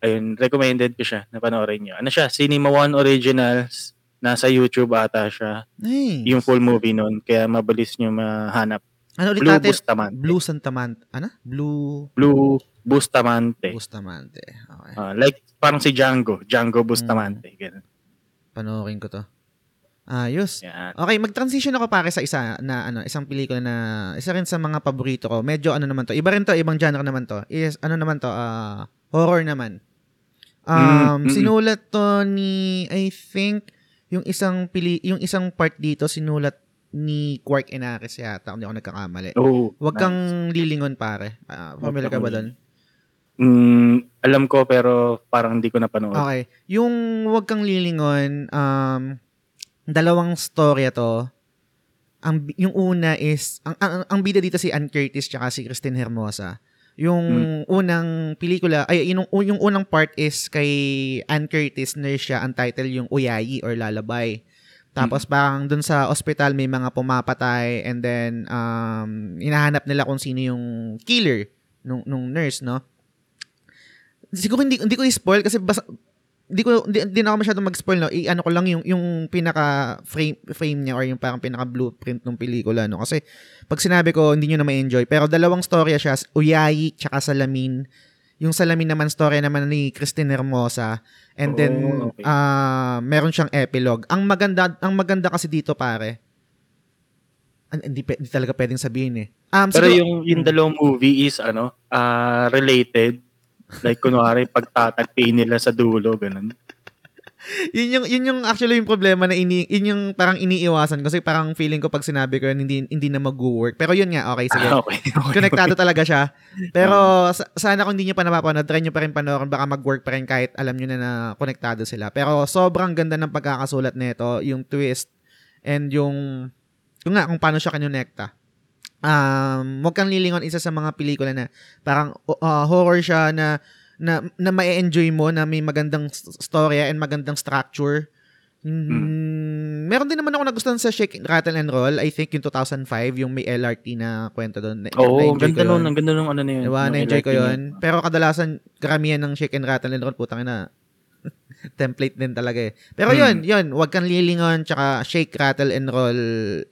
ayun, recommended ko siya na panoorin niyo. Ano siya, Cinema One Originals, nasa YouTube ata siya. Nice. Yung full movie nun, kaya mabilis niyo mahanap. ano ulit Blue natin? Bustamante. Blue Santamante. Ano? Blue Blue Bustamante. Bustamante. Okay. Ah, like, parang si Django. Django Bustamante. Ganun. Panoorin ko to. Ayos. Yan. Okay, mag-transition ako pare sa isa na ano, isang pelikula na isa rin sa mga paborito ko. Medyo ano naman to. Iba rin to, ibang genre naman to. Is ano naman to, ah horror naman. Um, Mm, mm. sinulat to ni I think yung isang pili yung isang part dito sinulat ni Quark Enares yata, kung di ako nagkakamali. Oh, Huwag nice. kang lilingon pare. Ah, familiar ka ba doon? Mm, alam ko pero parang hindi ko napanood. Okay. Yung Huwag kang lilingon, um, dalawang storya to. Ang, yung una is, ang, ang, ang bida dito si Ann Curtis tsaka si Christine Hermosa. Yung unang pelikula, ay, yung, yung unang part is kay Ann Curtis, nurse siya, ang title yung Uyayi or Lalabay. Tapos parang dun sa ospital may mga pumapatay and then um, hinahanap nila kung sino yung killer nung, nung nurse, no? siguro hindi hindi ko i-spoil kasi basta hindi ko hindi, hindi na ako masyadong mag-spoil no. I, ano ko lang yung yung pinaka frame frame niya or yung parang pinaka blueprint ng pelikula no. Kasi pag sinabi ko hindi niyo na ma-enjoy pero dalawang storya siya, Uyayi tsaka Salamin. Yung Salamin naman storya naman ni Christine Hermosa and then Oh, okay. ah meron siyang epilogue. Ang maganda ang maganda kasi dito pare. hindi, hindi talaga pwedeng sabihin eh. Um, Pero siguro- yung, yung dalawang movie is ano, ah related. Like kunwari pagtatagpiin nila sa dulo ganun. yun yung yun yung actually yung problema na ini yun yung parang iniiwasan kasi parang feeling ko pag sinabi ko yun hindi hindi na mag-work. Pero yun nga, okay sige. Ah, okay. okay. Konektado talaga siya. Pero sa- sana kung hindi nyo pa napapanood, try nyo pa rin panoorin. Baka mag-work pa rin kahit alam nyo na na konektado sila. Pero sobrang ganda ng pagkakasulat nito, yung twist, and yung, yung nga, kung paano siya kinonekta. Um, wag kang lilingon isa sa mga pelikula na parang uh, horror siya na na, na ma-enjoy mo na may magandang storya and magandang structure. Mm, Meron din naman ako nagustuhan sa Shake, Rattle and Roll. I think yung 2005, yung may LRT na kwento doon. Na- Oo, na-enjoy ganda nun, ang ganda nung ano na yun. Diba? Na-enjoy ko na yun. Pero kadalasan, karamihan ng Shake and Rattle and Roll, putang ina. template din talaga eh. Pero Hmm. yun, yun. Huwag kang lilingon. Tsaka Shake, Rattle and Roll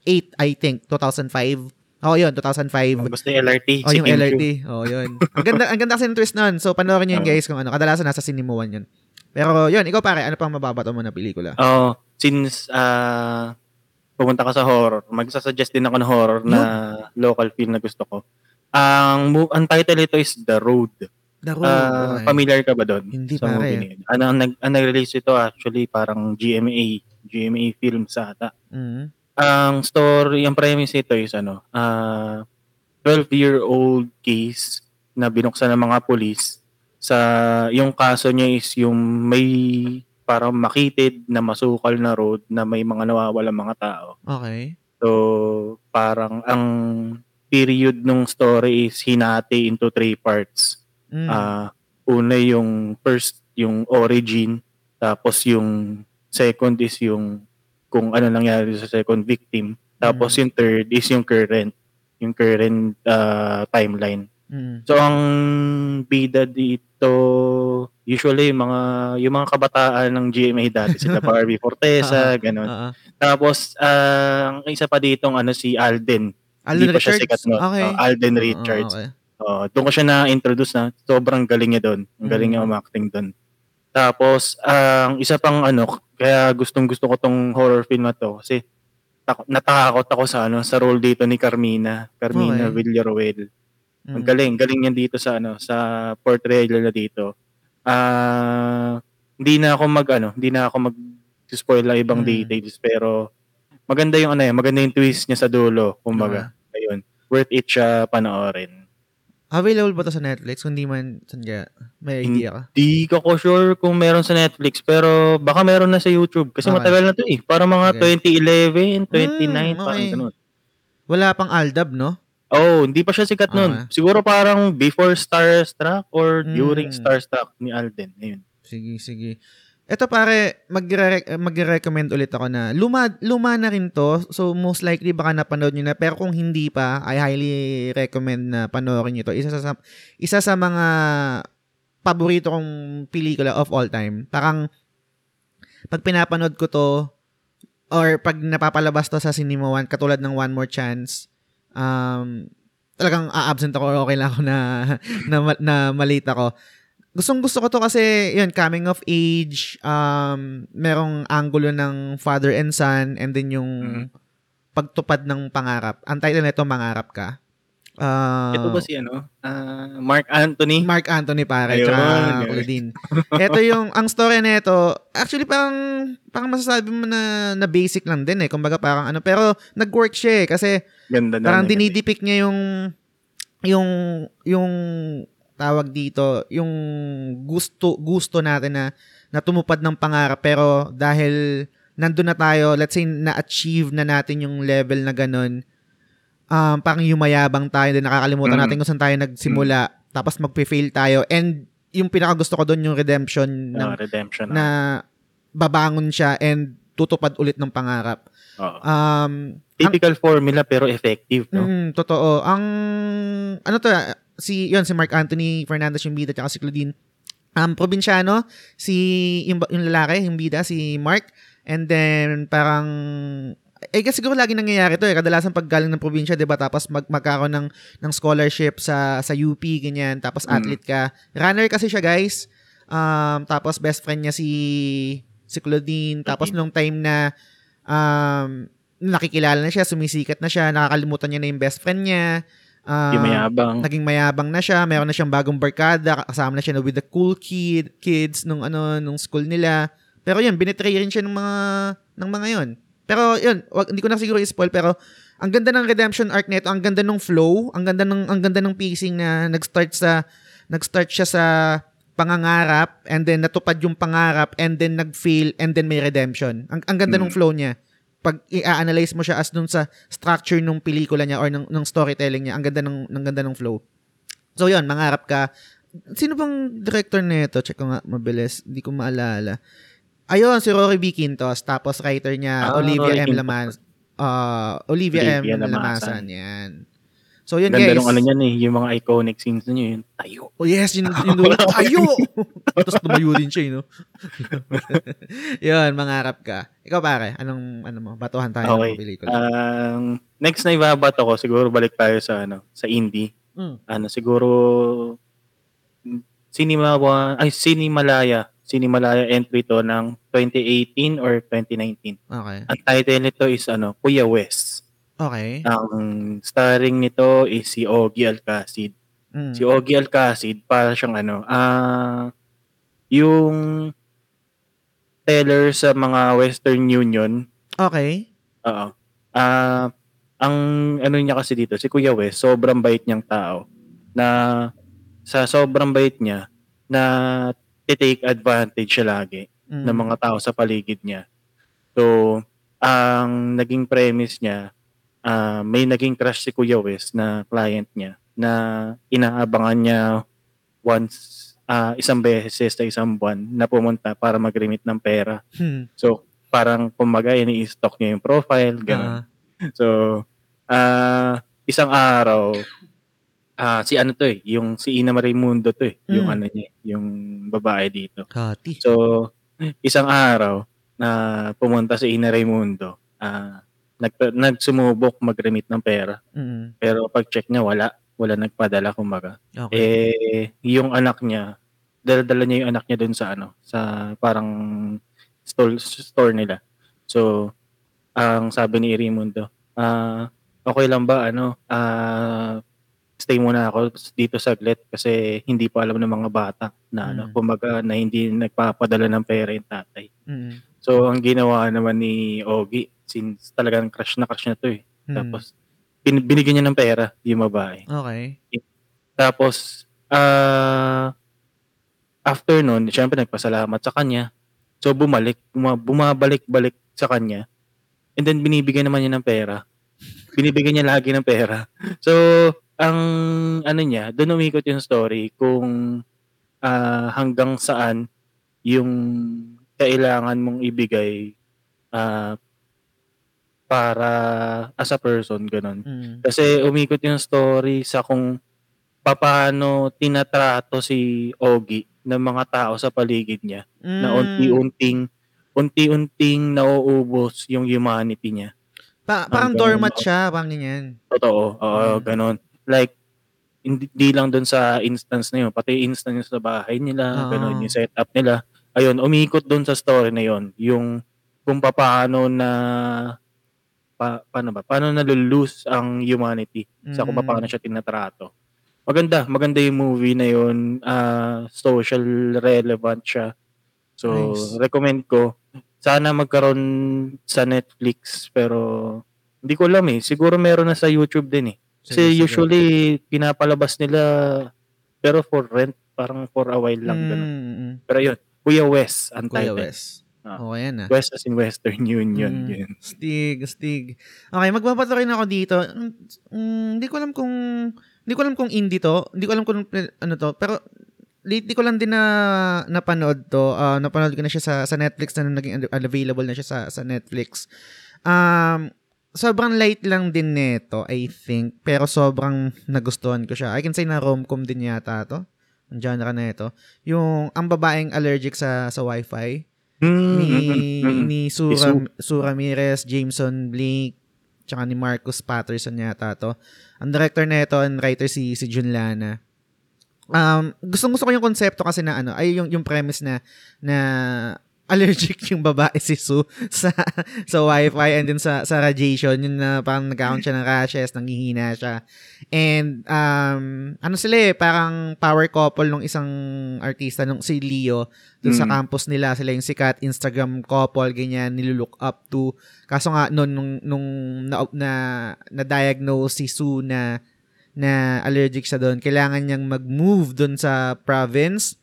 8, I think. 2005. Oo, yun. 2005. Ang gusto yung LRT. Oh, yung LRT. Oh, yun. Ang ganda, ang ganda kasi ng twist nun. So, panoorin nyo yun, Oo. guys, kung ano. Kadalasan nasa Cinema One yun. Pero, yun. Ikaw, pare, ano pang mababato mo na pelikula? Oo, since ah pumunta ka sa horror, magsasuggest din ako ng horror na local film na gusto ko. Ang mo- ang title ito is The Road. The Road. Ah, okay. Familiar ka ba doon? Hindi, sa pare. movie? Ano, ang, ang nag-release ito actually parang GMA, GMA Films ata. Mhm. Ang story, ang premise ito is ano, ah 12-year-old case na binuksan ng mga pulis sa yung kaso niya is yung may parang makitid na masukal na road na may mga nawawalang mga tao. Okay. So, parang ang period nung story is hinati into three parts. Mm. Ah, una yung first, yung origin, tapos yung second is yung kung ano nangyari sa second victim, tapos yung third is yung current, yung current ah, timeline. Mm. So ang bida dito usually yung mga yung mga kabataan ng GMA dati sila Barbie Fortesa, ganun. Oo. Tapos ah, ang isa pa dito ano si Alden. Alden Hindi pa siya Richards? sikat noon. Okay. Oh, Alden Richards. okay. Oh, doon ko siya na-introduce na sobrang galing niya doon. Ang galing niya Mm. umacting doon. Tapos, ang isa pang ano, kaya gustong gusto ko tong horror film na to kasi tak- natakot ako sa ano sa role dito ni Carmina, Carmina Okay. Villaruel. Ang Mm. galing, galing niya dito sa ano sa portrayal niya dito. Ah, hindi na ako mag ano, hindi na ako mag spoil lang ibang Mm. details pero maganda yung ano yan, maganda yung twist niya sa dulo, kumbaga. Ayun. Worth it siya panoorin. Available ba to sa Netflix? Kung di man, saan kaya? May idea ka? Di ko ko sure kung meron sa Netflix pero baka meron na sa YouTube kasi Okay. matagal na to eh. Para mga Okay. 2011, 29, Mm, parang okay. ganun. Wala pang Aldab, no? Oh, hindi pa siya sikat nun. Okay. Siguro parang before Starstruck or during Starstruck ni Alden. Ayun. Sige, sige. Ito pare, magre- magre-recommend ulit ako na luma, luma na rin to. So most likely baka napanood nyo na. Pero kung hindi pa, I highly recommend na panoorin nyo to. Isa sa, isa sa mga paborito kong pelikula of all time. Parang pag pinapanood ko to, or pag napapalabas to sa Cinema One, katulad ng One More Chance, um, talagang a-absent ako, okay lang ako na, na, na malate ako gustong gusto ko to kasi yun coming of age um merong angulo ng father and son and then yung Mhm. pagtupad ng pangarap ang title nito mangarap ka uh, Ito ba si ano? Ah, Mark Anthony? Mark Anthony pare Ayun, tsaka. Claudine ito yung ang story nito actually parang parang masasabi mo na na basic lang din eh kumbaga parang ano pero nag-work siya eh kasi Ganda. Parang dinidepict niya yung yung yung tawag dito, yung gusto gusto natin na na tumupad ng pangarap pero dahil nandun na tayo, let's say na-achieve na natin yung level na ganun, um, parang yumayabang tayo, din nakakalimutan Mm. natin kung saan tayo nagsimula, tapos magpe-fail tayo. And yung pinaka gusto ko doon yung redemption ng, Ah, redemption. na babangon siya and tutupad ulit ng pangarap. Oo. Um, Typical formula pero effective, no? Mm, totoo. Ang ano to, ah, si yon si Mark Anthony Fernandez yung bida tsaka si Claudine. Um, probinsyano, si yung, yung lalaki, yung bida, si Mark. And then, parang, eh kasi siguro lagi nangyayari to eh. Kadalasan pag galing ng probinsya, di ba? Tapos mag magkaroon ng, ng scholarship sa, sa UP, ganyan. Tapos Mm. athlete ka. Runner kasi siya, guys. Um, tapos best friend niya si, si Claudine. Tapos Claudine. nung time na, um, nakikilala na siya, sumisikat na siya, nakakalimutan niya na yung best friend niya. Um, Yung mayabang. naging mayabang na siya, meron na siyang bagong barkada, kasama na siya na with the cool kid, kids nung ano nung school nila. Pero yun, binetray rin siya ng mga ng mga yun. Pero yun, wag, hindi ko na siguro i-spoil pero ang ganda ng redemption arc nito, ang ganda ng flow, ang ganda ng ang ganda ng pacing na nag-start sa nag-start siya sa pangangarap and then natupad yung pangarap and then nag-fail and then may redemption. Ang, ang ganda ng Mm. flow niya. Pag i-analyze mo siya as dun sa structure ng pelikula niya or ng, ng storytelling niya, ang ganda ng, ng ganda ng flow. So yun, mangarap ka. Sino bang director nito? Check ko nga mabilis. Hindi ko maalala. Ayun, si Rory B. Quintos. Tapos writer niya, Ah, Olivia Rory M. Lamas. Uh, Olivia, Olivia M. Lamasan. Lamasan. Yan. So yun Ganda guys. nung ano niyan eh, yung mga iconic scenes niyo yun. Tayo. Oh yes, yun, yun dulo. Ayo! Tapos tumayo din siya, eh, no? yun, mangarap ka. Ikaw pare, anong, ano mo, batuhan tayo Okay. ng pelikula. Ang next na ibabato ko, siguro balik tayo sa ano, sa indie. Mm. Ano, siguro Cinema One, ay Cinemalaya. Cinemalaya entry to ng 2018 or 2019. Okay. Ang title nito is ano, Kuya West. Okay. Ang starring nito is si Ogie Alcacid. Mm. Si Ogie Alcacid, para siyang ano, ah yung teller sa mga Western Union. Okay. Oo. Ah, ang ano niya kasi dito, si Kuya West, sobrang bait niyang tao na sa sobrang bait niya na take advantage siya lagi Mm. ng mga tao sa paligid niya. So, ang naging premise niya, ah, may naging crush si Kuya West na client niya na inaabangan niya once, ah, isang beses sa isang buwan na pumunta para mag-remit ng pera. Hmm. So, parang kumaga, ini-stock niya yung profile, gano'n. Ah. So, ah, isang araw, ah, si ano to eh, yung si Ina Marimundo to eh, yung Mm. ano niya, yung babae dito. Kati. So, isang araw na pumunta si Ina Raimundo, ah nag, nagsumubok mag-remit ng pera. Mm. Pero pag check niya, wala. Wala nagpadala, kumbaga. Okay. Eh, yung anak niya, dala-dala niya yung anak niya dun sa ano, sa parang store, store nila. So, ang sabi ni Raimundo, ah okay lang ba, ano, ah stay muna ako dito saglit kasi hindi pa alam ng mga bata na ano, Mm. kumbaga na hindi nagpapadala ng pera yung tatay. Mm. So, ang ginawa naman ni Ogie, since talagang crush na crush na to eh. Mm. Tapos, bin- binigyan niya ng pera, yung babae. Okay. Tapos, ah after nun, syempre nagpasalamat sa kanya. So, bumalik, buma- bumabalik-balik sa kanya. And then, binibigyan naman niya ng pera. Binibigyan niya lagi ng pera. So, ang ano niya, doon umikot yung story kung ah, hanggang saan yung kailangan mong ibigay ah, para as a person, ganun. Mm. Kasi umikot yung story sa kung papaano tinatrato si Ogie ng mga tao sa paligid niya na Mm. unti-unting unti-unting nauubos yung humanity niya. Pa- parang ganun. siya, parang ganyan. Totoo, oo, Mm. ganun. Like, hindi di lang doon sa instance na yun, pati instance sa bahay nila, Oo. ganun, yung setup nila. Ayun, umikot doon sa story na yun, yung kung paano na pa, paano ba? Paano nalulose ang humanity sa kung Mm. paano siya tinatrato. Maganda, maganda yung movie na yun. ah, social relevant siya. So, Nice. recommend ko. Sana magkaroon sa Netflix pero hindi ko alam eh. Siguro meron na sa YouTube din eh. Kasi Sige, sige. usually pinapalabas nila pero for rent, parang for a while lang ganun. Mm, mm, mm. Pero yun, Kuya West ang Kuya title. West. Ah. Oo, yan ah. West as in Western Union. Mm. Yun. Stig, stig. Okay, magbabato rin ako dito. Mm, mm, Hindi ko alam kung hindi ko alam kung indie to. Hindi ko alam kung ano to. Pero lately ko lang din na napanood to. Ah, napanood ko na siya sa sa Netflix na naging available na siya sa sa Netflix. Um sobrang light lang din nito, I think. Pero sobrang nagustuhan ko siya. I can say na rom-com din yata to. Genre na ito. Yung ang babaeng allergic sa sa wifi Mm, ni mm, mm, mm. ni Sura Sue. Sue Ramirez, Jameson Blake, tsaka ni Marcus Patterson yata to. Ang director na ito and writer si si Jun Lana. Um, gustong gusto ko yung konsepto kasi na ano, ay yung yung premise na na allergic yung babae si Sue sa sa wifi and then sa sa radiation. Yun na parang nagkakaroon siya ng rashes nanghihina siya. And um ano sila eh parang power couple nung isang artista nung si Leo dun sa Mm. campus nila. Sila yung sikat Instagram couple ganyan nilulook up to. Kaso nga noon nung nung na, na, na-diagnose si Sue na na allergic siya doon kailangan niyang mag-move doon sa province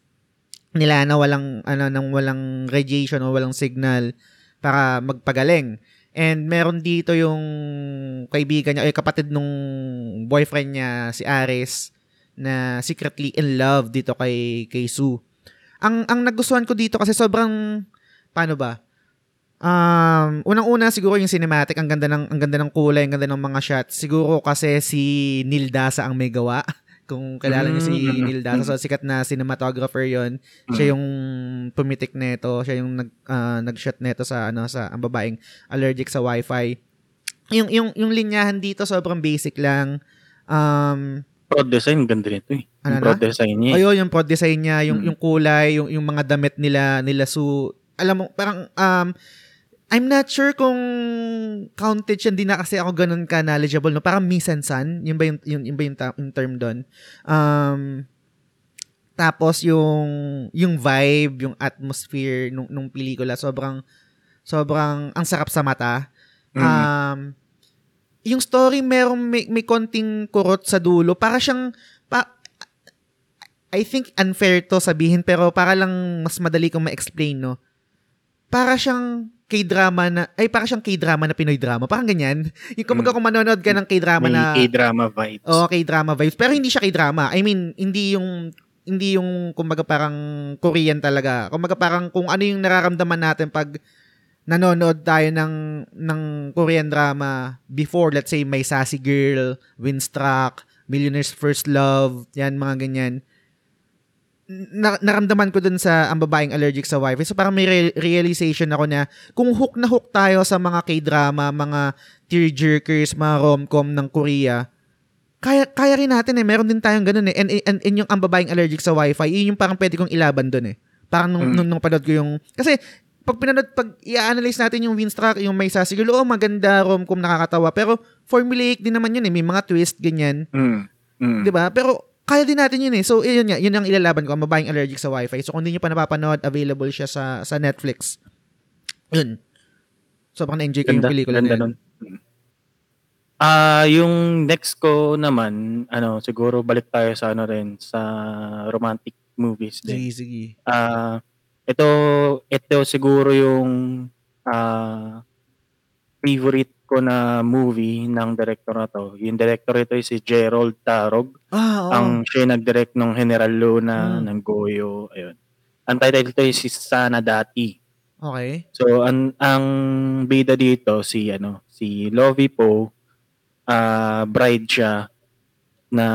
nila na walang ano nang walang radiation o walang signal para magpagaling. And meron dito yung kaibigan niya, ay kapatid nung boyfriend niya, si Ares, na secretly in love dito kay, kay Sue. Ang, ang nagustuhan ko dito kasi sobrang, paano ba? Um, unang-una siguro yung cinematic, ang ganda ng ang ganda ng kulay, ang ganda ng mga shots. Siguro kasi si Neil Dasa ang may gawa. Kung kilala niyo si Mm. Neil Dasa, so sikat na cinematographer 'yon. Siya yung pumitik nito, siya yung nag ah, nag-shot nito sa ano sa ang babaeng allergic sa wifi. Yung yung yung linyahan dito sobrang basic lang. Um, Prod design, ganda nito eh. Ano Yung prod design niya. eh. Ayun, yung prod design niya, yung, Mm. yung kulay, yung, yung mga damit nila, nila su, alam mo, parang, um, I'm not sure kung counted siya, hindi na kasi ako ganun ka knowledgeable, no? Parang mise en scène, yun ba yung, yun, yun ba yung, ta- yung term doon? Um, tapos yung, yung vibe, yung atmosphere nung, nung pelikula, sobrang, sobrang, ang sarap sa mata. Mm. Um, yung story merong may, may konting kurot sa dulo. Para siyang pa, I think unfair to sabihin pero para lang mas madali kong ma-explain, no? Para siyang K-drama na, ay para siyang K-drama na Pinoy drama. Parang ganyan. Yung kumbaga kung manonood ka ng K-drama May na, K-drama vibes. oh, K-drama vibes. Pero hindi siya K-drama. I mean, hindi yung, hindi yung, kumbaga parang Korean talaga. Kumbaga parang kung ano yung nararamdaman natin pag nanonood tayo ng, ng Korean drama before, let's say, may Sassy Girl, Winstruck, Millionaire's First Love, yan, mga ganyan. Na, naramdaman ko dun sa ang babaeng allergic sa wifi. So parang may re- realization ako na kung hook na hook tayo sa mga K-drama, mga tearjerkers, mga rom-com ng Korea, kaya kaya rin natin eh. Meron din tayong ganun eh. And, and, and yung ang babaeng allergic sa wifi, yun yung parang pwede kong ilaban dun eh. Parang nung, Mm. nung, nung panood ko yung... Kasi pag pinanood, pag i-analyze natin yung Winstruck, yung may sassy girl, oh, maganda, rom-com, nakakatawa. Pero formulaic din naman yun eh. May mga twist, ganyan. Mm. Mm. ba? Pero kaya din natin yun eh. So, yun nga, yun ang ilalaban ko, ang babaeng allergic sa wifi. So, kung hindi nyo pa napapanood, available siya sa sa Netflix. Yun. Sobrang na-enjoy ko yung pelikula ganda na yun. Ah, yung next ko naman, ano, siguro balik tayo sa ano rin sa romantic movies din. Sige, sige. Ah, ito ito siguro yung ah favorite ko na movie ng director na to. Yung director ito ay si Gerald Tarog. Ah, oo. Ang siya nag-direct ng General Luna, Mm. ng Goyo, ayun. Ang title ito ay si Sana Dati. Okay. So ang ang bida dito si ano, si Lovie Poe, ah, bride siya na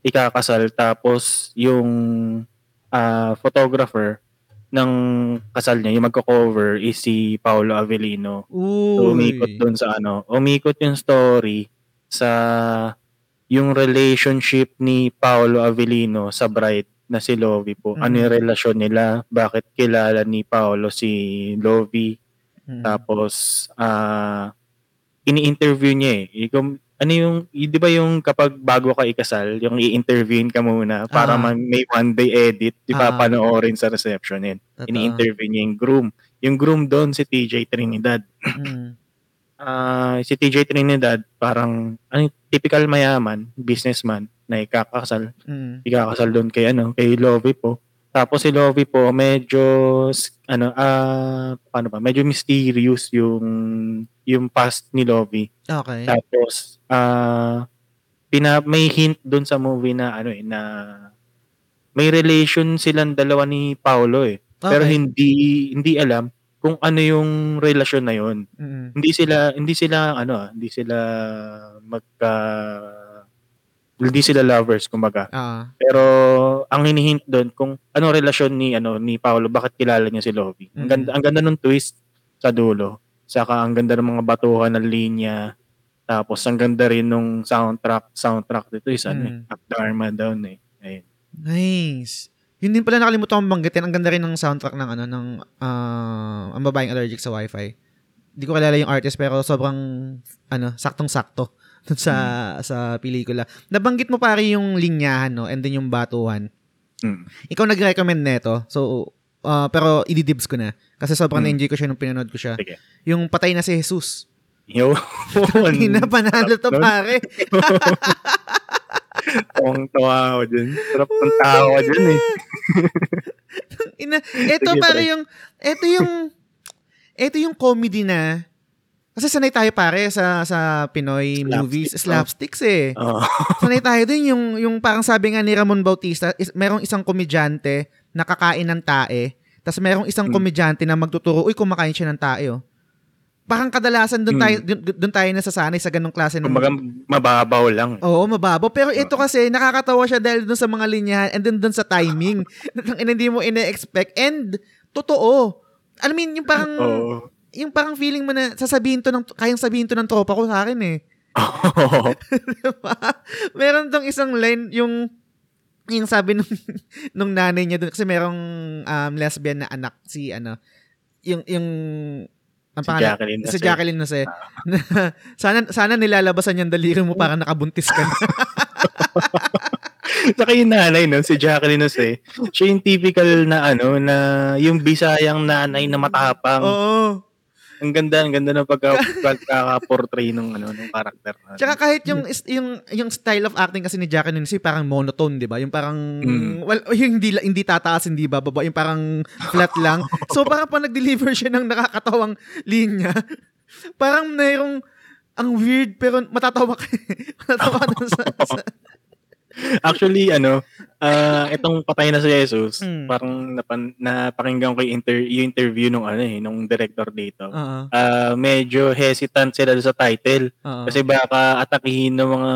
ikakasal tapos yung ah, photographer ng kasal niya, yung magko-cover is si Paolo Avellino. So umikot Uy. doon sa ano, umikot yung story sa yung relationship ni Paolo Avellino sa bride na si Lovie po. Ano Mhm. yung relasyon nila? Bakit kilala ni Paolo si Lovie? Mm. Tapos, ah, ini-interview niya eh. Ikaw, ano yung, di ba yung kapag bago ka ikasal, yung i-interviewin ka muna para Ah. man, may one day edit, di ba Ah. panoorin sa reception yun. Niya yung groom. Yung groom doon si TJ Trinidad. Mm. Ah, si TJ Trinidad, parang ano, typical mayaman, businessman na ikakasal. Mm. Ikakasal doon kay ano, kay Lovie po. Tapos si Lovie po medyo ano ah paano ba? Medyo mysterious yung yung past ni Lovie. Okay. Tapos ah pina may hint doon sa movie na ano eh na may relation silang dalawa ni Paolo eh. Pero Okay. hindi hindi alam kung ano yung relasyon na yon Mm. hindi sila hindi sila ano ah, hindi sila magka hindi sila lovers kumbaga Ah. pero ang hinihint doon kung ano relasyon ni ano ni Paolo bakit kilala niya si Lovie ang Mm. ganda ang ganda ng twist sa dulo saka ang ganda ng mga batuhan ng linya tapos ang ganda rin nung soundtrack soundtrack dito is ano eh, Mm. Akdharma down eh ayun Nice. Yun din pala nakalimutan kong banggitin. Ang ganda rin ng soundtrack ng ano ng ah, ang babaeng allergic sa wifi. Hindi ko kilala yung artist pero sobrang ano, saktong-sakto sa sa pelikula. Nabanggit mo pare yung linyahan no and then yung batuhan. Mm. Ikaw nag-recommend neto. So ah, pero ididibs ko na kasi sobrang Mm. na-enjoy ko siya nung pinanood ko siya. Sige. Yung patay na si Jesus. yo Hindi na panalo to pare. Tuwang tawa ako dyan. Sarap ng tawa dyan eh. Ina, eto Sige, pare yung eto yung eto yung comedy na kasi sanay tayo pare sa sa Pinoy Slapstick, movies, slapsticks eh. Oo. Sanay tayo dun yung yung parang sabi nga ni Ramon Bautista, is, merong isang komedyante na kakain ng tae, tapos merong isang Hmm. komedyante na magtuturo, uy kumakain siya ng tae oh. Parang kadalasan doon Hmm. tayo dun, dun tayo nasasanay sa ganong klase ng Kumbaga mababaw lang. Oo, mababaw. Pero ito kasi, nakakatawa siya dahil dun sa mga linyahan and then dun sa timing. Nang hindi mo ine-expect. And, totoo. I mean, yung parang, Oo. yung parang feeling mo na sasabihin to ng, kayang sabihin to ng tropa ko sa akin eh. Diba? Meron tong isang line, yung, yung sabi nung, nung nanay niya dun, kasi merong um, lesbian na anak, si ano, yung, yung, ang Si pangalan- Jacqueline Si. Jacqueline. Na, sana, sana nilalabasan yung daliri mo para nakabuntis ka na. Saka yung nanay, no, si Jacqueline Jose, siya yung typical na ano, na yung bisayang nanay na matapang. Oo. Ang ganda, ang ganda ng pagka, pagkaka-portray ng ano, ng karakter. Tsaka kahit yung yung yung style of acting kasi ni Jacqueline si parang monotone, 'di ba? Yung parang Mm. well, yung hindi hindi tataas, hindi bababa, yung parang flat lang. So parang pag nag-deliver siya ng nakakatawang linya, parang mayroong ang weird pero matatawa ka. matatawa sa, sa Actually, ano, ah itong patay na si Jesus, Mm. parang napan, napakinggan ko yung, inter, yung interview nung ano eh, nung director dito. Oo. Ah, medyo hesitant sila sa title. oo. Kasi baka atakihin ng mga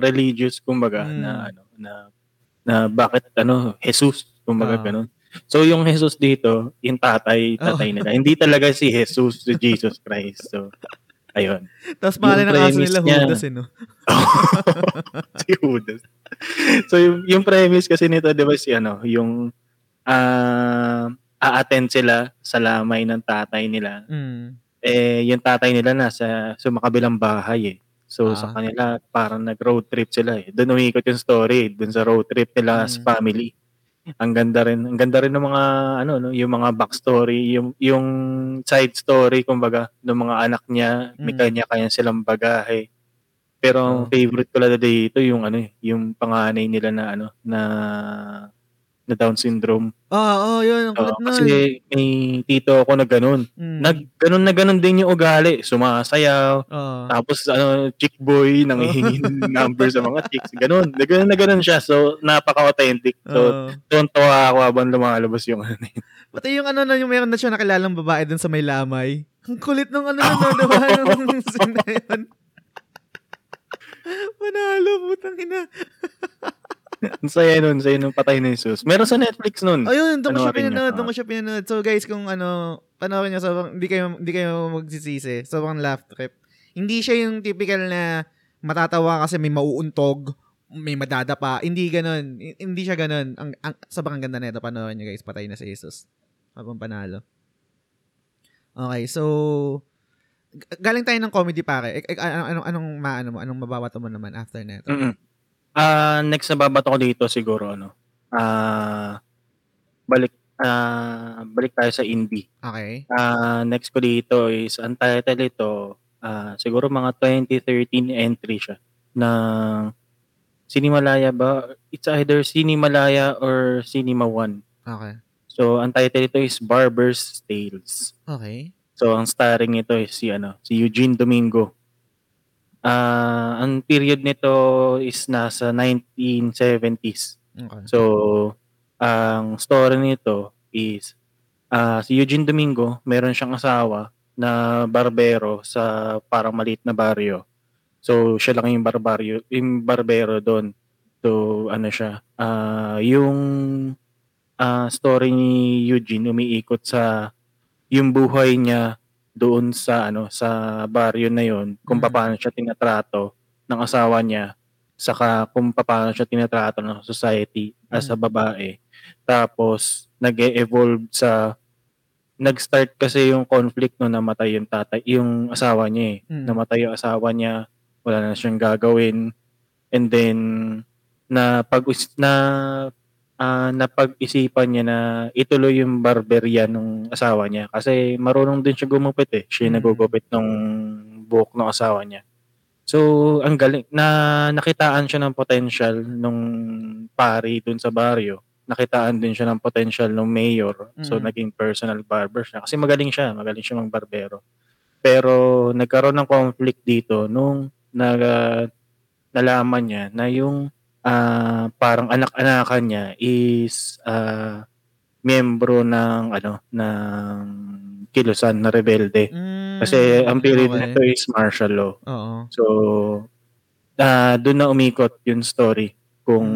religious kumbaga Mm. na ano na na bakit ano Jesus kumbaga Ah. ganun. So yung Jesus dito, yung tatay, tatay Oh. nila. Hindi talaga si Jesus, si Jesus Christ. So ayun. Tapos pangalan ng yung aso nila premise niya- Judas eh, no? si Judas. So yung, yung premise kasi nito, 'di ba si ano, yung ah a-attend sila sa lamay ng tatay nila. Mm. eh yung tatay nila nasa sumakabilang bahay eh. So Ah. sa kanila parang nag-road trip sila eh. Doon umikot yung story, doon sa road trip nila as Mm. family. Ang ganda rin, ang ganda rin ng mga ano no, yung mga backstory, yung yung side story kumbaga ng mga anak niya, may Mm. kanya-kanya silang bagahe. Pero ang Oh. favorite ko lang dito yung ano eh, yung panganay nila na ano na na Down syndrome. Oo, oh, yun. Ang Oo, kulit nun. kasi may tito ako na ganun. Mm. Nag, ganun na ganun din yung ugali. Sumasayaw, Oo. tapos ano, chick boy, nangihingi ng number sa mga chicks. Ganun. Na ganun na ganun siya. So, napaka-authentic. So, Oo. tuwan-tuwa ako habang lumalabas yung ano na yun. Pati yung ano na, yung meron na siya nakilalang babae dun sa may lamay. Ang kulit nung ano na, diba? Nung scene na yun. Manalo, putang ina. Ang saya nun, saya nung patay na Jesus. Meron sa Netflix nun. Ayun, doon ko siya pinanood, doon ko siya pinanood. So guys, kung ano, panoorin niyo, sobrang, hindi kayo, hindi kayo magsisisi. Sobrang laugh trip. Hindi siya yung typical na matatawa kasi may mauuntog, may madadapa. Hindi ganun. Hindi siya ganun. Ang, ang sobrang ganda nito. Panoorin niyo guys, patay na si Jesus. Habang panalo. Okay, so galing tayo ng comedy pare. Eh, eh, anong, anong, anong maano mo? Anong mababato mo naman after neto? Mm-mm. Ah, next na babato ko dito siguro ano. Ah, balik ah balik tayo sa indie. Okay. Ah, next ko dito is ang title ito ah siguro mga 2013 entry siya ng Cinemalaya ba? It's either Cinemalaya or Cinema One. Okay. So, ang title ito is Barber's Tales. Okay. So, ang starring nito is si ano, si Eugene Domingo. Ah, ang period nito is nasa 1970s. Okay. So, ang story nito is ah si Eugene Domingo, meron siyang asawa na barbero sa parang maliit na baryo. So, siya lang yung barbaryo, yung barbero doon. So, ano siya, ah yung ah story ni Eugene umiikot sa yung buhay niya doon sa ano sa baryo na yon kung Mm. paano siya tinatrato ng asawa niya saka kung paano siya tinatrato ng society as a Mm. babae tapos nag-evolve sa nag-start kasi yung conflict no namatay yung tatay yung asawa niya eh Mm. namatay yung asawa niya wala na siyang gagawin and then na pag na ah, napag-isipan niya na ituloy yung barberya nung asawa niya kasi marunong din siya gumupit eh. Siya yung Mm. nagugupit ng buhok ng asawa niya. So, ang galing na nakitaan siya ng potential nung pari dun sa baryo. Nakitaan din siya ng potential ng mayor. So, Mm. naging personal barber siya. Kasi magaling siya. Magaling siya barbero. Pero, nagkaroon ng conflict dito nung nag, nalaman niya na yung ah, parang anak-anakan niya is ah, miyembro ng ano ng kilusan na rebelde. Mm, Kasi ang period okay. nito is martial law. Oo. So ah doon na umikot yung story kung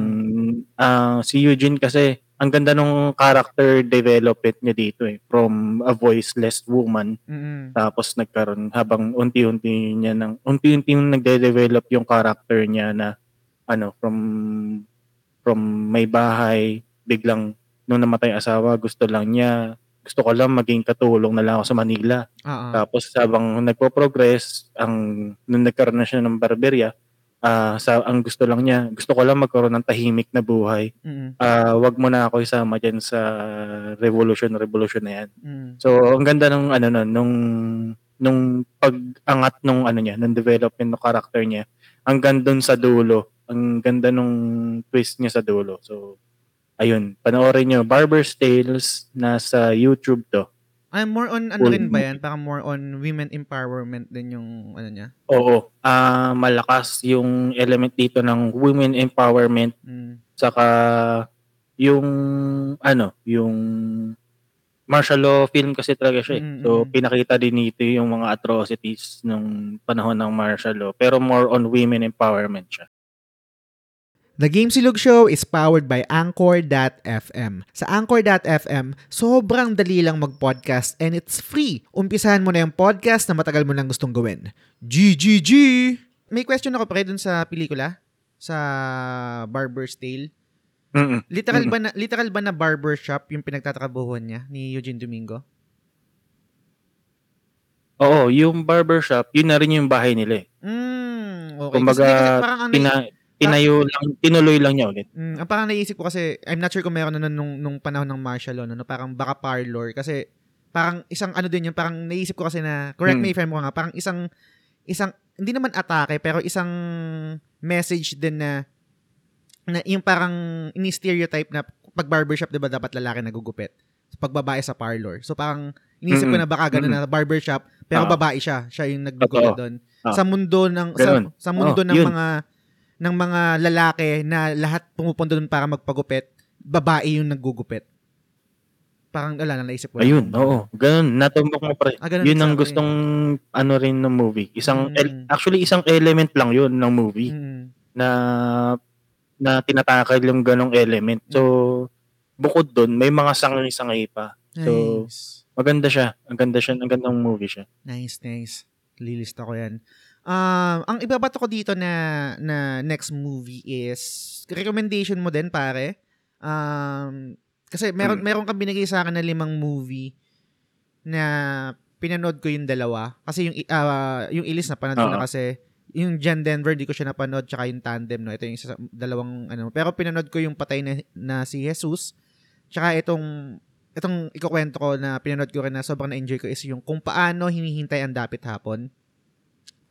ah, si Eugene kasi ang ganda nung character development niya dito eh from a voiceless woman Mm-mm. tapos nagkaroon habang unti-unti niya nang unti-unti nagde-develop yung character niya na ano from from may bahay biglang nung namatay asawa gusto lang niya gusto ko lang maging katulong na lang ako sa Manila Oo. tapos habang nagpo-progress ang nung nagkaroon na siya ng barberya ah sa ang gusto lang niya gusto ko lang magkaroon ng tahimik na buhay Mm-mm. ah wag mo na ako isama diyan sa revolution revolution na yan Mm. So, ang ganda nung ano nun, nung nung pag-angat nung ano niya, nung development ng character niya. Ang ganda dun sa dulo. Ang ganda nung twist niya sa dulo. So, ayun, panoorin nyo. Barber's Tales nasa YouTube to. Ay, more on ano rin ba yan? Parang more on women empowerment din yung ano niya. Oo, ah malakas yung element dito ng women empowerment Mm. saka yung ano, yung martial law film kasi talaga siya. eh. Mm, So mm. pinakita din dito yung mga atrocities nung panahon ng martial law pero more on women empowerment siya. The Game Silog Show is powered by Anchor.fm. Sa Anchor.fm, sobrang dali lang mag-podcast and it's free. Umpisahan mo na yung podcast na matagal mo nang gustong gawin. GGG! May question ako pre dun sa pelikula? Sa Barber's Tale. Mm. Literal Mm. ba na literal ba na barbershop yung pinagtatrabahuhan niya ni Eugene Domingo? Oo, yung barbershop, yun na rin yung bahay nila eh. Mm, okay. Kumbaga, kasi, kasi parang ang Tina, tinayo lang, tinuloy lang niya ulit. Mm, ang parang naisip ko kasi, I'm not sure kung meron na nun nung, nung panahon ng martial law, no, parang baka parlor. Kasi, parang isang ano din yun, parang naisip ko kasi na, correct me Mm. if I'm wrong nga, parang isang, isang, hindi naman atake, pero isang message din na, na yung parang ini-stereotype na pag barbershop, di ba, dapat lalaki nagugupit. Pag babae sa parlor. So parang, inisip ko Mm-mm. na baka ganun na barbershop, pero Ah. babae siya. Siya yung nagugupit doon. Ah. Sa mundo ng, sa, Ganun. sa mundo Oh, ng yun. mga, ng mga lalaki na lahat pumupunta doon para magpagupit, babae yung naggugupit. Parang, wala na, naisip ko. Ayun, oo. Ganun, natumbok mo pre. Ah, yun ang gustong ano rin ng movie. Isang, Mm. el- actually, isang element lang yun ng movie Mm. na na tinatakal yung ganong element. So, bukod doon, may mga sangay-sangay pa. So, Nice. maganda siya. Ang ganda siya. Ang gandang movie siya. Nice, nice. Lilista ko yan. Um, ang ibabato ko dito na, na next movie is recommendation mo din, pare. Um, kasi meron, Hmm. meron kang binigay sa akin na limang movie na pinanood ko yung dalawa. Kasi yung, ah, yung Ilis na panood ko na kasi yung John Denver, di ko siya napanood, tsaka yung Tandem, no? Ito yung isa, dalawang, ano. Pero pinanood ko yung patay na, na si Jesus, tsaka itong, itong ikukwento ko na pinanood ko rin na sobrang na-enjoy ko is yung kung paano hinihintay ang dapit hapon.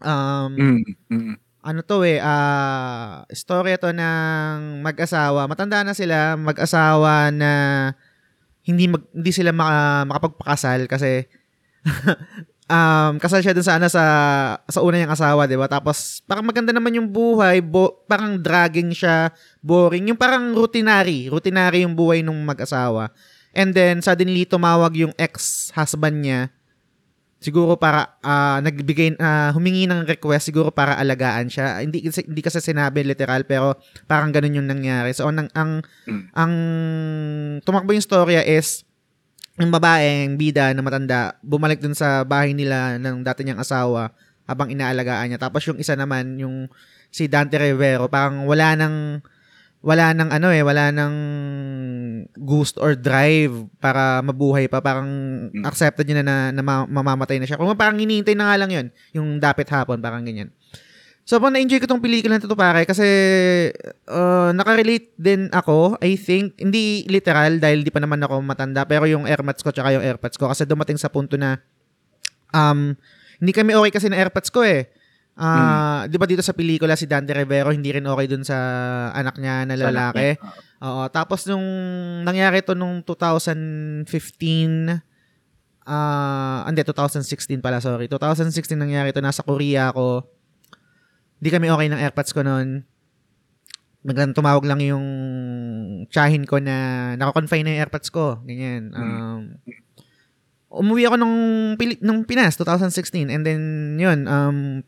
Um, Mm. Mm. ano to eh, ah, story to ng mag-asawa. Matanda na sila, mag-asawa na hindi mag, hindi sila maka, makapagpakasal kasi um kasal siya dun sa ano sa sa una niyang asawa, 'di ba? Tapos parang maganda naman yung buhay, bo, parang dragging siya, boring, yung parang routinary, routinary yung buhay nung mag-asawa. And then suddenly tumawag yung ex-husband niya siguro para ah, nagbigay ah, humingi ng request siguro para alagaan siya. Hindi hindi kasi sinabi literal pero parang ganun yung nangyari. So ang ang Mm. ang tumakbo yung storya is yung babaeng bida na matanda bumalik dun sa bahay nila ng dati niyang asawa habang inaalagaan niya. Tapos yung isa naman yung si Dante Rivero parang wala nang wala nang ano eh, wala nang gusto or drive para mabuhay pa. Parang Mm. accepted niya na, na, na ma- mamamatay na siya. Kung parang hinihintay na nga lang yun, yung dapit hapon, parang ganyan. So, pag na-enjoy ko tong pelikula na to pare, kasi uh, nakarelate din ako, I think, hindi literal dahil di pa naman ako matanda, pero yung airmats ko tsaka yung airpads ko, kasi dumating sa punto na um, hindi kami okay kasi na airpads ko eh. Ah, 'di ba dito sa pelikula si Dante Rivero hindi rin okay dun sa anak niya na lalaki. Oo, tapos nung nangyari to nung 2015 ah, hindi 2016 pala, sorry. 2016 nangyari to nasa Korea ako. Hindi kami okay ng AirPods ko noon. Biglang tumawag lang yung tsahin ko na naka-confine na yung AirPods ko. Ganyan. Um, umuwi ako nung, nung Pinas, 2016. And then, yun, um,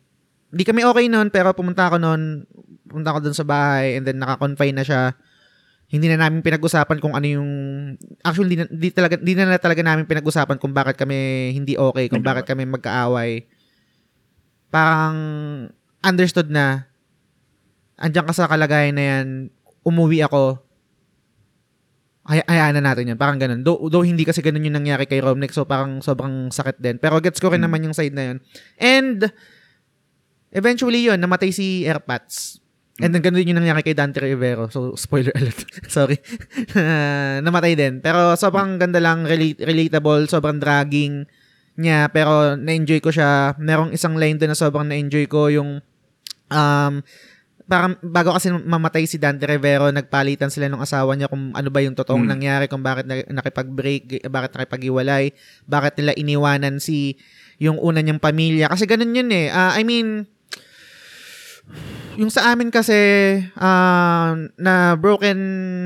di kami okay noon, pero pumunta ako noon, pumunta ako dun sa bahay, and then naka-confine na siya. Hindi na namin pinag-usapan kung ano yung, actually, di, na, di, talaga, di na talaga namin pinag-usapan kung bakit kami hindi okay, kung bakit kami magkaaway. Parang, understood na, andyan ka sa kalagayan na yan, umuwi ako, hay- hayaan na natin yun. Parang ganun. Though, though hindi kasi ganun yung nangyari kay Romnick, so parang sobrang sakit din. Pero gets ko rin Hmm. naman yung side na yun. And, eventually yun, namatay si Airpats. And then ganun din yung nangyari kay Dante Rivero. So, spoiler alert. Sorry. Ah, namatay din. Pero sobrang ganda lang, relate- relatable, sobrang dragging niya. Pero na-enjoy ko siya. Merong isang line doon na sobrang na-enjoy ko yung um, parang bago kasi mamatay si Dante Rivero, nagpalitan sila ng asawa niya kung ano ba yung totoong Mm. nangyari, kung bakit na, nakipag-break, bakit nakipag-iwalay, bakit nila iniwanan si yung una niyang pamilya. Kasi ganun yun eh. Ah, I mean, yung sa amin kasi, ah, na broken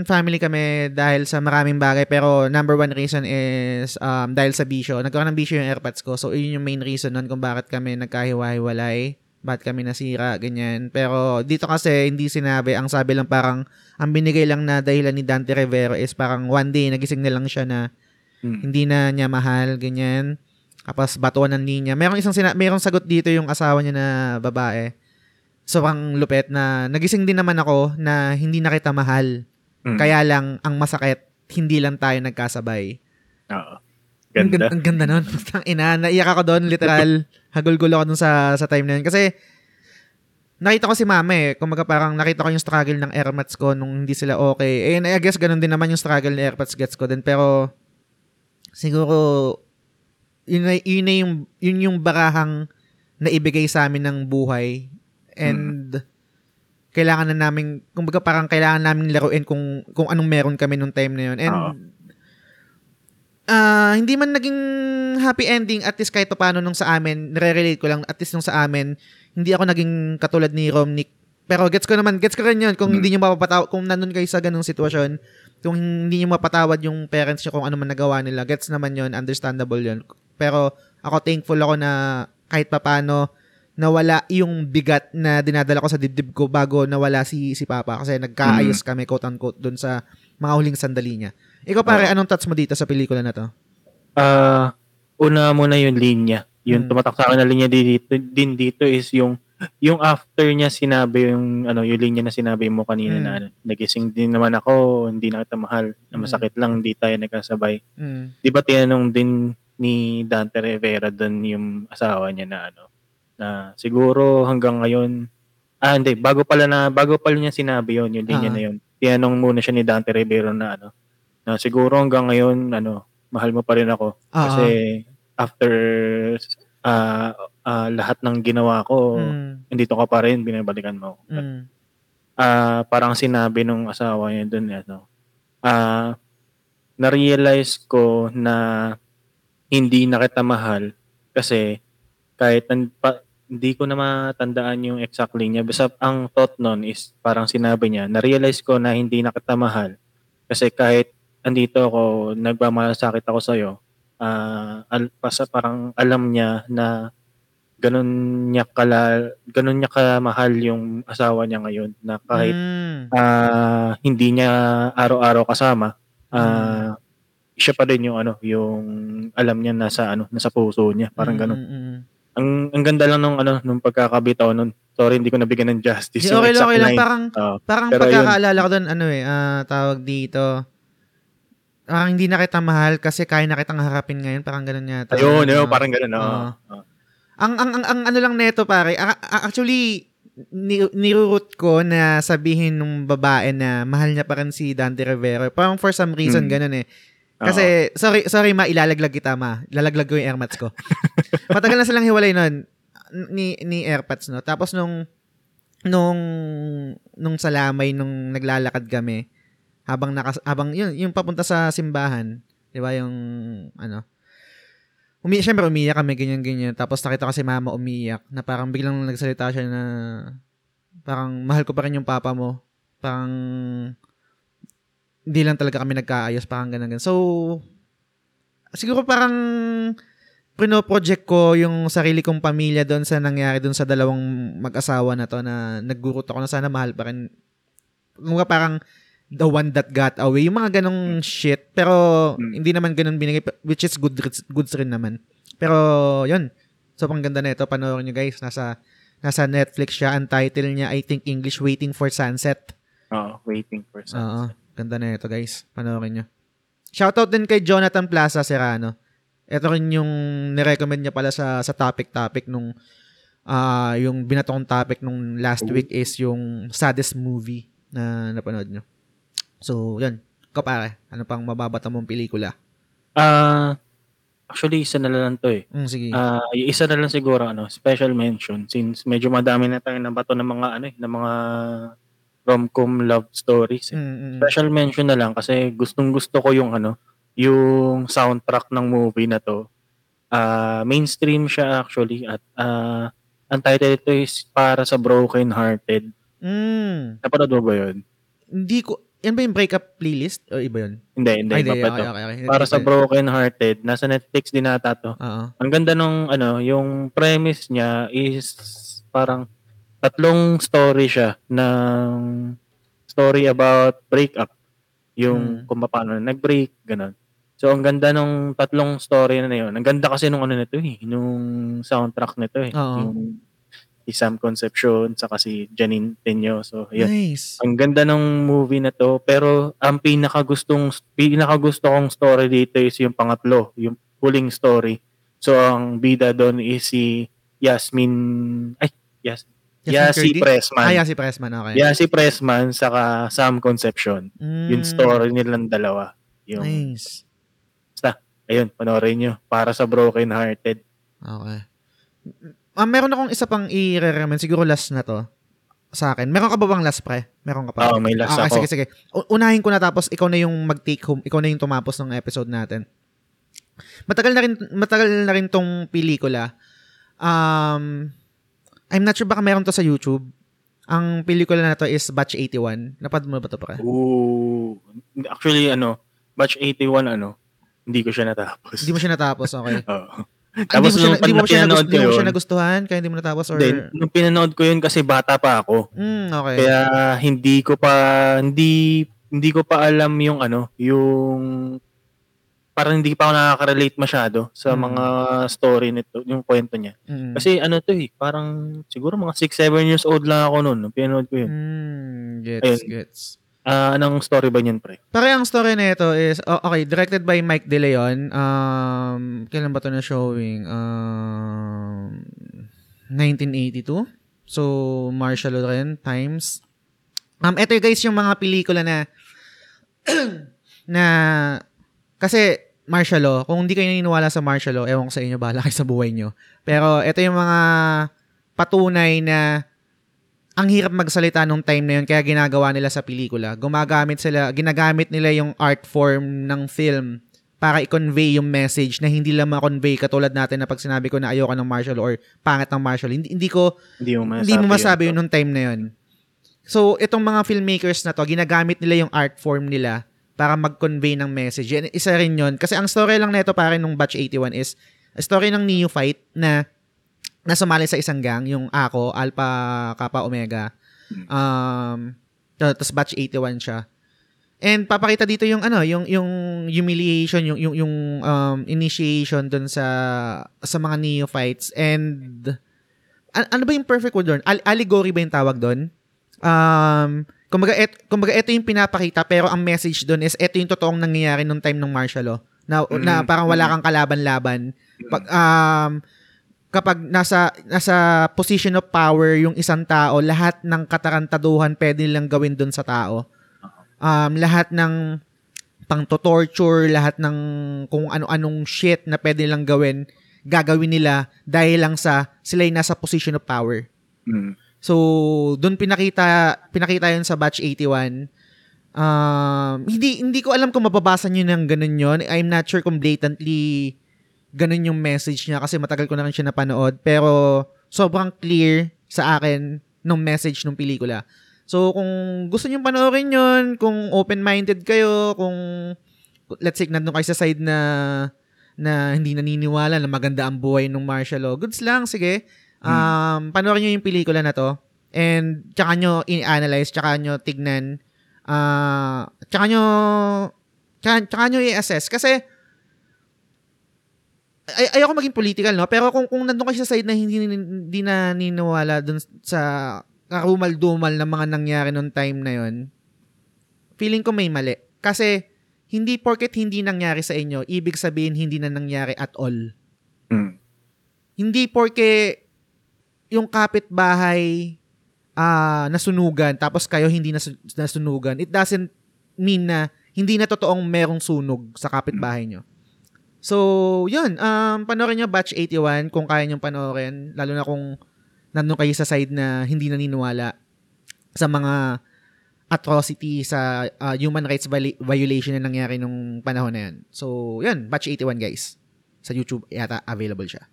family kami dahil sa maraming bagay, pero number one reason is um, dahil sa bisyo. Nagkaroon ng bisyo yung airpads ko, so yun yung main reason nun kung bakit kami nagkahiwa-hiwalay, bakit kami nasira, ganyan. Pero dito kasi hindi sinabi, ang sabi lang parang, ang binigay lang na dahilan ni Dante Rivero is parang one day, nagising na lang siya na Mm. hindi na niya mahal, ganyan. Tapos batuan ng linya. Merong isang sina- merong sagot dito yung asawa niya na babae. Sobrang lupet na nagising din naman ako na hindi na kita mahal. Mm. Kaya lang ang masakit, hindi lang tayo nagkasabay. Oo. Ang Ganda. ganda, ang ganda nun. Ang ina, naiyak ako doon, literal. Hagulgulo ako doon sa, sa time na yun. Kasi, nakita ko si mama eh. Kumaga parang nakita ko yung struggle ng airmats ko nung hindi sila okay. Eh, I guess ganun din naman yung struggle ng airmats gets ko din. Pero, siguro, yun, na- yun, na yung, yun yung barahang na ibigay sa amin ng buhay. And, kailangan na namin, kumbaga parang kailangan namin laruin kung, kung anong meron kami nung time na yun. And, Oo. ah hindi man naging happy ending, at least kahit paano nung sa amin, nare-relate ko lang, at least nung sa amin, hindi ako naging katulad ni Romnick. Pero gets ko naman, gets ko rin yun, kung Mm. hindi nyo mapapataw, kung nandun kayo sa ganung sitwasyon, kung hindi nyo mapatawad yung parents nyo kung ano man nagawa nila, gets naman yun, understandable yun. Pero ako thankful ako na kahit papano, nawala yung bigat na dinadala ko sa dibdib ko bago nawala si si Papa kasi nagkaayos kami quote unquote doon sa mga huling sandali niya. Ikaw pare, anong thoughts mo dito sa pelikula na to? Ah, una muna yung linya. Yung Mm. tumatak sa akin na linya di- dito, din dito is yung yung after niya sinabi yung ano yung linya na sinabi mo kanina Mm. na ano, nagising din naman ako, hindi na kita mahal, na Mm. masakit lang, hindi tayo nagkasabay. Mm. Di ba tinanong din ni Dante Rivera doon yung asawa niya na ano na siguro hanggang ngayon ah hindi. Bago pala na bago pala niya sinabi yon yung linya Ah. na yun. Tinanong muna siya ni Dante Rivera na ano na siguro hanggang ngayon ano mahal mo pa rin ako. Ah, kasi after ah ah, lahat ng ginawa ko mm, nandito ka pa rin binabalikan mo ako. Mm, ah parang sinabi nung asawa niya doon ano ah na-realize ko na hindi na kita mahal kasi kahit nan- pa, hindi ko na matandaan yung exact linya. Basta ang thought nun is parang sinabi niya na-realize ko na hindi na kita mahal. Kasi kahit andito ako nagmamalasakit ako sa'yo ah al, basta parang alam niya na ganun niya kala ganun niya kamahal yung asawa niya ngayon na kahit mm, ah hindi niya araw-araw kasama ah siya pa din yung ano yung alam niya nasa ano nasa puso niya. Parang mm, ganun mm, mm. Ang ang ganda lang nung ano nung pagkakabitaw nun sorry hindi ko nabigyan ng justice Di, yung okay lang, exact okay lang. line. Parang, Oo. parang pagkakaalala ko doon, ano eh, ah, tawag dito, ah, hindi na kita mahal kasi kaya na kitang harapin ngayon. Parang ganun yata. ayun Ah. yun parang ganun oo. Oo. Oo. ang, ang, ang, ang ano lang neto pare, actually, ni, nirurut ko na sabihin nung babae na mahal niya pa rin si Dante Rivera. Parang for some reason, Mm. ganun eh. Oo. Kasi, sorry, sorry ma, ilalaglag kita ma. Ilalaglag ko yung airmats ko. Matagal na silang hiwalay nun ni, ni airpods, no? Tapos nung, nung, nung salamay, nung naglalakad kami, habang nakas, habang, yun, yung papunta sa simbahan, di ba, yung, ano, Umi syempre umiyak kami, ganyan-ganyan. Tapos nakita ko si mama umiyak, na parang biglang nagsalita siya na, parang mahal ko pa rin yung papa mo. Parang, hindi lang talaga kami nagkaayos, parang ganun ganun. So, siguro parang, pino-project ko yung sarili kong pamilya doon sa nangyari doon sa dalawang mag-asawa na to na naggurot ako na sana mahal pa rin. Kumbaga parang the one that got away. Yung mga ganong shit. Pero Mm. hindi naman ganun binigay which is good goods rin naman. Pero yun. So pang ganda na ito. Panoorin nyo guys. Nasa nasa Netflix siya. Ang title niya I think English Waiting for Sunset. Oo, waiting for some Oo. Ganda na ito guys. Panoorin nyo. Shoutout din kay Jonathan Plaza Serrano. Ito rin yung nirecommend niya pala sa sa topic-topic nung ah yung binatong topic nung last week is yung saddest movie na napanood nyo. So, yun. Ikaw pare, ano pang mababata mong pelikula? Ah, actually isa na lang to eh Mm, sige. Ah, yung isa na lang siguro ano, special mention since medyo madami na tayong nabato ng mga ano eh, ng mga rom-com love stories. eh. Mm, mm, mm. Special mention na lang kasi gustong-gusto ko yung ano, yung soundtrack ng movie na to. Ah, mainstream siya actually at ah, ang title ito is para sa broken hearted. Mm. Napanood mo ba 'yun? Hindi ko, yan ba yung breakup playlist? O iba yun? Hindi, hindi, Ay, iba okay, okay, okay. Para sa broken hearted, nasa Netflix din ata to. Oo. Ang ganda nung ano, yung premise niya is parang tatlong story siya ng story about breakup. Yung Hmm. kung paano nag-break, ganun. So ang ganda nung tatlong story na yun. Ang ganda kasi nung ano nito eh, nung soundtrack nito eh. Oo. Yung si Sam Concepcion saka si Janine Teño. yun. Nice. Ang ganda ng movie na to, pero ang pinakagustong pinakagusto kong story dito is yung pangatlo, yung huling story. So ang bida doon is si Yasmin ay Yas Yasi Curdy? Pressman. Ah, Yasi Pressman, okay. Yasi Pressman saka Sam Concepcion. Mm, Yung story nilang dalawa. Yung Nice. ayun, panoorin nyo. Para sa broken hearted. Okay. Ah, meron akong isa pang i-recommend. Siguro last na to. sa akin. Meron ka ba bang last pre? Meron ka pa? Oo, may last Ah, ako. Sige, sige. Unahin ko na tapos ikaw na yung mag-take home. Ikaw na yung tumapos ng episode natin. Matagal na rin, matagal na rin tong pelikula. Um, I'm not sure baka meron to sa YouTube. Ang pelikula na to is Batch 81. Napad mo ba to pre? Ooh. Actually, ano, batch 81, ano, hindi ko siya natapos. Hindi mo siya natapos, okay. Oo. Hindi mo siya, nung hindi mo siya, pinanood nagustuhan, hindi mo ko siya yun, nagustuhan kaya hindi mo natapos or... Then, nung pinanood ko yun kasi bata pa ako. Mm, okay. Kaya hindi ko pa hindi hindi ko pa alam yung ano, yung parang hindi pa ako nakaka-relate masyado sa Mm. mga story nito, yung kwento niya. Mm. Kasi ano to eh, parang siguro mga 6 7 years old lang ako noon nung pinanood ko yun. Mm, gets, Ayun. gets. Ah, anong story ba niyan, pre? Pare ang story na ito is oh, okay, directed by Mike De Leon. Um kailan ba 'to na showing? Um 1982. So martial law rin times. Um ito guys yung mga pelikula na na kasi martial law, kung hindi kayo naniniwala sa martial law, ewan ko sa inyo, bahala kayo sa buhay nyo. Pero ito yung mga patunay na ang hirap magsalita nung time na yun kaya ginagawa nila sa pelikula. Gumagamit sila, ginagamit nila yung art form ng film para i-convey yung message na hindi lang ma-convey katulad natin na pag sinabi ko na ayoko ng martial law or pangit ng martial. Hindi, hindi ko Hindi mo masabi. hindi mo masabi yun. yun nung time na yun. So, itong mga filmmakers na to, ginagamit nila yung art form nila para mag-convey ng message. And isa rin yun. Kasi ang story lang nito para nung Batch 81 is story ng neophyte na na sumali sa isang gang, yung ako, Alpha, Kappa, Omega. Um, tapos Batch 81 siya. And papakita dito yung ano, yung yung humiliation, yung yung, yung um, initiation dun sa sa mga neophytes and an- ano ba yung perfect word doon? Al- allegory ba yung tawag doon? Um, kumbaga, et, kumbaga ito yung pinapakita pero ang message doon is ito yung totoong nangyayari nung time ng martial law. Na, na Mm. parang wala kang kalaban-laban. Pag, um, kapag nasa nasa position of power yung isang tao, lahat ng katarantaduhan pwede nilang gawin doon sa tao. Um, lahat ng pang-torture, lahat ng kung ano-anong shit na pwede nilang gawin, gagawin nila dahil lang sa sila yung nasa position of power. Mm. So, doon pinakita pinakita 'yun sa batch 81. Um, hindi hindi ko alam kung mababasa niyo ng ganun 'yon. I'm not sure kung blatantly ganun yung message niya kasi matagal ko na rin siya napanood pero sobrang clear sa akin ng message ng pelikula. So, kung gusto niyo panoorin 'yon, kung open-minded kayo, kung let's say nandun kayo sa side na na hindi naniniwala na maganda ang buhay ng martial law, goods lang, sige. Um, panoorin nyo yung pelikula na to and tsaka nyo i-analyze, tsaka nyo tignan, ah tsaka nyo, tsaka, tsaka nyo i-assess. Kasi, ay, ayoko maging political, no? Pero kung, kung nandun kayo sa side na hindi, hindi na niniwala dun sa karumal-dumal na mga nangyari nung time na yon feeling ko may mali. Kasi, hindi porket hindi nangyari sa inyo, ibig sabihin hindi na nangyari at all Mm. hindi porke yung kapitbahay ah nasunugan tapos kayo hindi nasu- nasunugan, it doesn't mean na hindi na totoong merong sunog sa kapitbahay nyo. So, yun. Um, panoorin nyo Batch 81 kung kaya nyo panoorin. Lalo na kung nandun kayo sa side na hindi naniniwala sa mga atrocity sa ah, human rights viol- violation na nangyari nung panahon na yan. So, yun. Batch 81 guys. Sa YouTube yata available siya.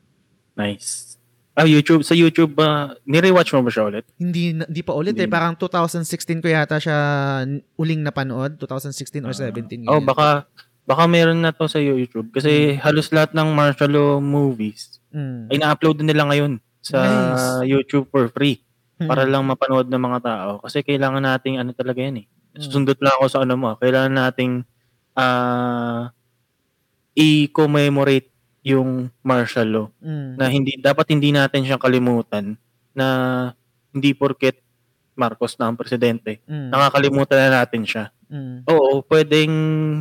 Nice. Ah, YouTube. Sa YouTube, ba nire-watch mo ba siya ulit? Hindi hindi pa ulit Hindi eh. Parang 2016 ko yata siya uling napanood. 2016 or 17. Oh, ganyan. baka baka meron na to sa YouTube kasi halos lahat ng martial law movies Mm. ay na-upload na nila ngayon sa Nice. YouTube for free Mm. para lang mapanood ng mga tao kasi kailangan nating ano talaga yan eh. Mm. Susundot lang ako sa ano mo, ah. kailangan nating ah i-commemorate yung martial law Mm. na hindi dapat hindi natin siyang kalimutan na hindi porket Marcos na ang presidente, Mm. nakakalimutan na natin siya. Mm. Oo, pwedeng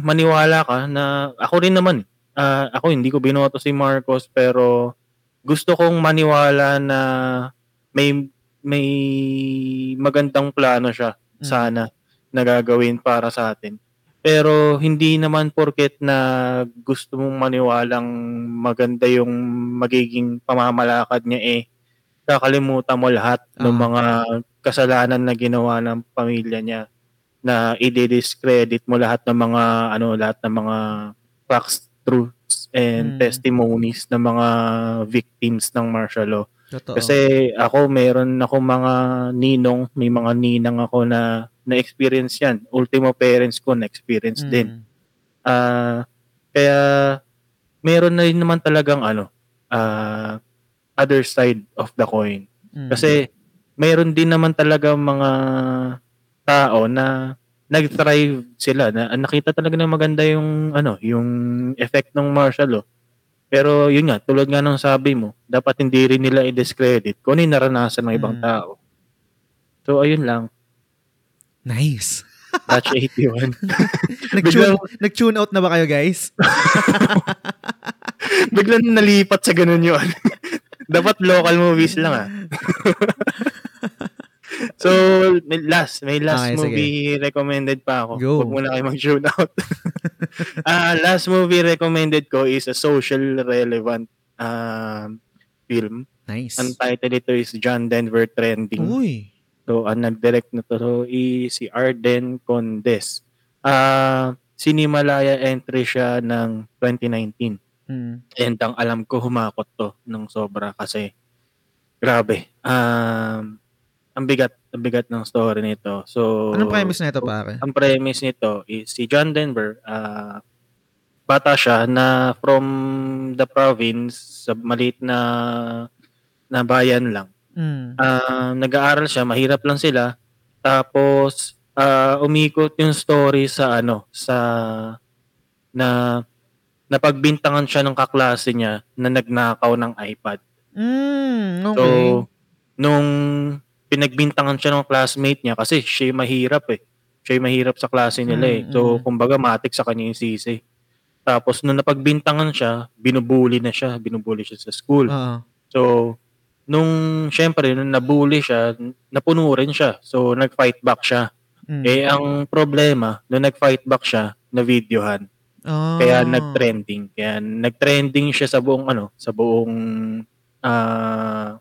maniwala ka na ako rin naman. ah, ako hindi ko binoto si Marcos pero gusto kong maniwala na may may magandang plano siya Mm. sana na gagawin para sa atin. Pero hindi naman porket na gusto mong maniwalang maganda yung magiging pamamalakad niya eh kakalimutan mo lahat ng Ah. mga kasalanan na ginawa ng pamilya niya na i-discredit mo lahat ng mga ano lahat ng mga facts, truths and Mm. testimonies ng mga victims ng martial law. Totoo. Kasi ako meron ako mga ninong, may mga ninang ako na na-experience yan. Ultimo parents ko na-experience Mm. din. Ah, kaya meron na rin naman talagang ano, ah, other side of the coin. Mm. Kasi meron din naman talaga mga tao na nag-thrive sila na nakita talaga na maganda yung ano, yung effect ng martial law. Pero yun nga, tulad nga ng sabi mo, dapat hindi rin nila i-discredit kung ano yung naranasan ng ibang Mm. tao. So ayun lang, Nice. Batch 81. Nag-tune, nag-tune out na ba kayo, guys? Biglang nalipat sa ganun yun. dapat local movies lang ah. so, may last, may last Okay, sige. movie recommended pa ako. Go. Huwag muna kayo mag-tune out. Ah, last movie recommended ko is a social relevant um, film. Nice. Ang title nito is John Denver Trending. Uy. So, ang nag-direct na to is si Arden Condes. Ah, Sinimalaya entry siya ng 2019. Mm. And ang alam ko, humakot to ng sobra kasi grabe. Um, ang bigat, ang bigat ng story nito. So, Anong premise na ito, pare? ang premise nito is si John Denver, ah, bata siya na from the province, sa maliit na na bayan lang. Mm. Ah, nag-aaral siya, mahirap lang sila. Tapos ah, umikot yung story sa ano, sa na napagbintangan siya ng kaklase niya na nagnakaw ng iPad. Mm, So, okay. nung pinagbintangan siya ng classmate niya kasi siya yung mahirap eh. Siya yung mahirap sa klase nila eh. Mm, So, mm. kumbaga matik sa kanya yung sisi. Tapos nung napagbintangan siya, binubuli na siya, binubuli siya sa school. Oo. So, nung syempre, nung nabully siya, napuno rin siya. So, nag-fight back siya. Mm. Eh, ang problema, nung nag-fight back siya, na videohan. Ah. Kaya nag-trending. Kaya nag-trending siya sa buong ano, sa buong ah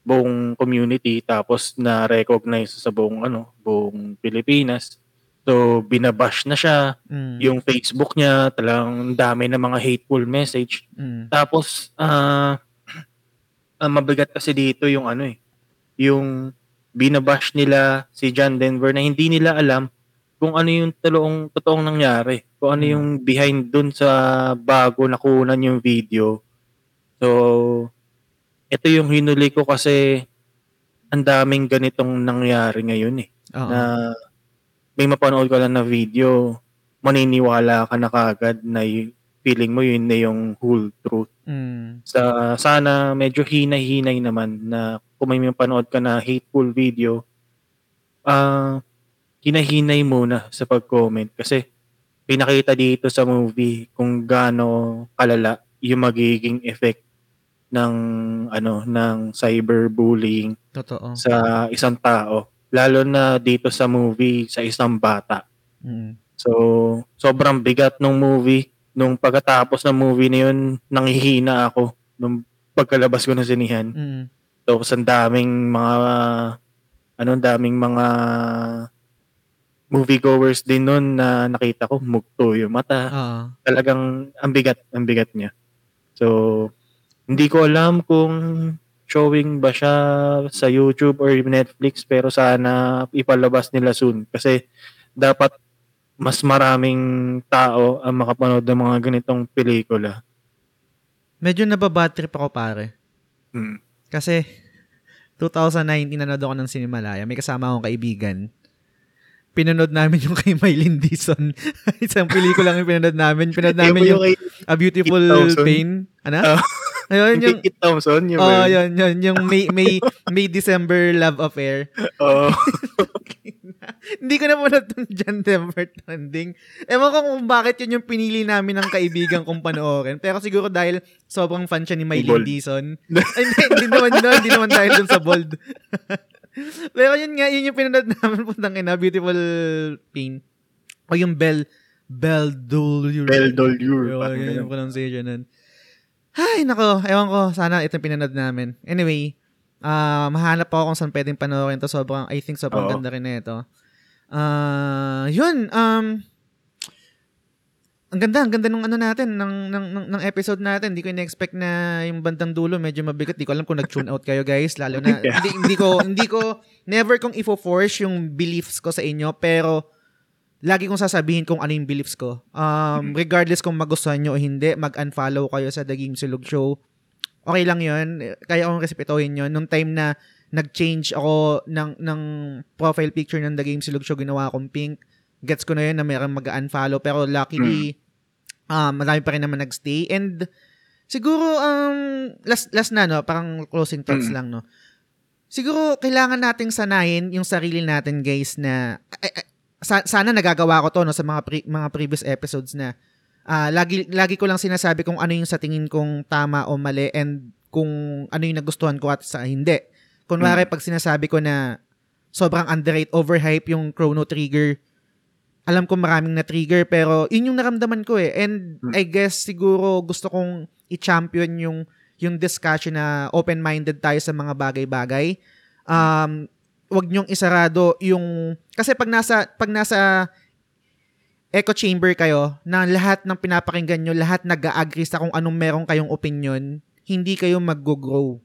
buong community tapos na-recognize sa buong ano, buong Pilipinas. So binabash na siya. Mm. Yung Facebook niya, talagang dami na mga hateful message. Mm. Tapos ah ang mabigat kasi dito yung ano eh, yung binabash nila si John Denver na hindi nila alam kung ano yung totoong, totoong nangyari. Kung ano yung behind dun sa bago nakunan yung video. So, ito yung hinuli ko kasi ang daming ganitong nangyari ngayon eh. Oo. Na may mapanood ka lang na video, maniniwala ka na kagad na y- feeling mo yun na yung whole truth Mm. sa sana medyo hinay-hinay naman na kung may mapanood ka na hateful video, ah hinahinay muna sa pag-comment kasi pinakita dito sa movie kung gaano kalala yung magiging effect ng ano ng cyberbullying Totoo. sa isang tao lalo na dito sa movie sa isang bata. Mm. So, sobrang bigat ng movie. Nung pagkatapos ng movie na yun, nanghihina ako nung pagkalabas ko ng sinihan. Mm. Tapos ang daming mga, ano, daming mga moviegoers din nun na nakita ko, mugto yung mata. Oo. Talagang ang bigat, ang bigat niya. So, hindi ko alam kung showing ba siya sa YouTube or Netflix pero sana ipalabas nila soon kasi dapat mas maraming tao ang makapanood ng mga ganitong pelikula. Medyo nababad trip ako, pare. Hmm. Kasi 2019 nanood ako ng Sinimalaya. May kasama akong kaibigan. Pinanood namin yung kay Mylene Dizon. Isang pelikula yung pinanood namin. Pinanood namin yung A Beautiful. Pain. Ano? Ah. Ayun, yung... Kit Thompson, yung Oh, yun, yun. Yung May, May, May December Love Affair. Oh, Hindi ko na manood ng John Denver Trending. Ewan ko kung bakit yun yung pinili namin ng kaibigan kong panoorin. Pero siguro dahil sobrang fan siya ni. Dizon. Ay, hindi, hindi naman. Hindi naman dahil dun sa bold. Pero yun nga, yun yung pinanood namin putang ina, Beautiful Pain. O yung Bell, Bell Dolure. Belle Dolure. Yun, yun yung pronunciation nun. Ay, nako. Ewan ko. Sana ito yung pinanood namin. Anyway, Ah, mahanap pa ako kung saan pwedeng panoorin to. Sobrang, I think sobrang Oo. ganda rin na ito. Ah, yun, um, ang ganda, ang ganda nung ano natin, ng, ng, ng, ng episode natin. Hindi ko in-expect na yung bandang dulo medyo mabigat. Hindi ko alam kung nag-tune out kayo guys. Lalo na, Yeah. hindi, hindi ko, hindi ko, never kong ifo-force yung beliefs ko sa inyo. Pero, lagi kong sasabihin kung ano yung beliefs ko. Um, regardless kung magustuhan nyo o hindi, mag-unfollow kayo sa The Game Silog Show. Okay lang yun. Kaya akong respetuhin yun. Nung time na nag-change ako ng, ng profile picture ng The Game Silog Show, ginawa akong pink. Gets ko na yun na mayroong mag-unfollow. Pero luckily, um, marami pa rin naman nag-stay. And siguro, um, last, last na, no? Parang closing thoughts Mm. lang, no? Siguro, kailangan nating sanayin yung sarili natin, guys, na ay, ay, sa- sana nagagawa ko to no sa mga pre- mga previous episodes na ah, lagi lagi ko lang sinasabi kung ano yung sa tingin kong tama o mali and kung ano yung nagustuhan ko at sa hindi. Kunwari pag sinasabi ko na sobrang underrate, overhype yung Chrono Trigger, alam ko maraming na trigger pero yun yung naramdaman ko eh. And Hmm. I guess siguro gusto kong i-champion yung yung discussion na open-minded tayo sa mga bagay-bagay. Um, wag niyong isarado yung kasi pag nasa pag nasa echo chamber kayo na lahat ng pinapakinggan nyo, lahat nag-agree sa kung anong meron kayong opinion, hindi kayo mag-grow.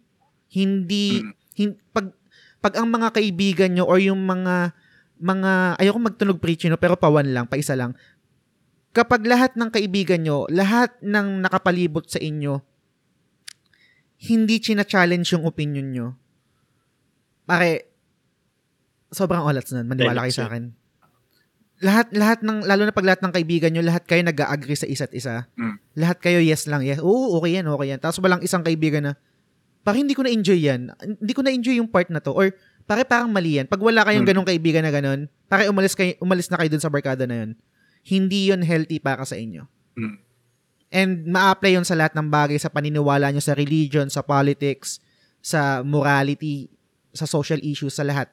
Hindi, Mm. hin- pag, pag ang mga kaibigan nyo or yung mga, mga, ayoko magtunog preachy no, pero pawan lang, pa isa lang. Kapag lahat ng kaibigan nyo, lahat ng nakapalibot sa inyo, hindi china-challenge yung opinion nyo, pare, sobrang olats nun. Maniwala kayo sa akin. Lahat, lahat ng, lalo na pag lahat ng kaibigan nyo, lahat kayo nag-agree sa isa't isa. Mm. Lahat kayo yes lang, yes. Oo, okay yan, okay yan. Tapos walang isang kaibigan na, parang hindi ko na-enjoy yan. Hindi ko na-enjoy yung part na to. Or, pare parang mali yan. Pag wala kayong Mm. ganong kaibigan na ganon, pare umalis, kayo, umalis na kayo dun sa barkada na yun. Hindi yun healthy para sa inyo. Mm. And ma-apply yun sa lahat ng bagay, sa paniniwala nyo, sa religion, sa politics, sa morality, sa social issues, sa lahat.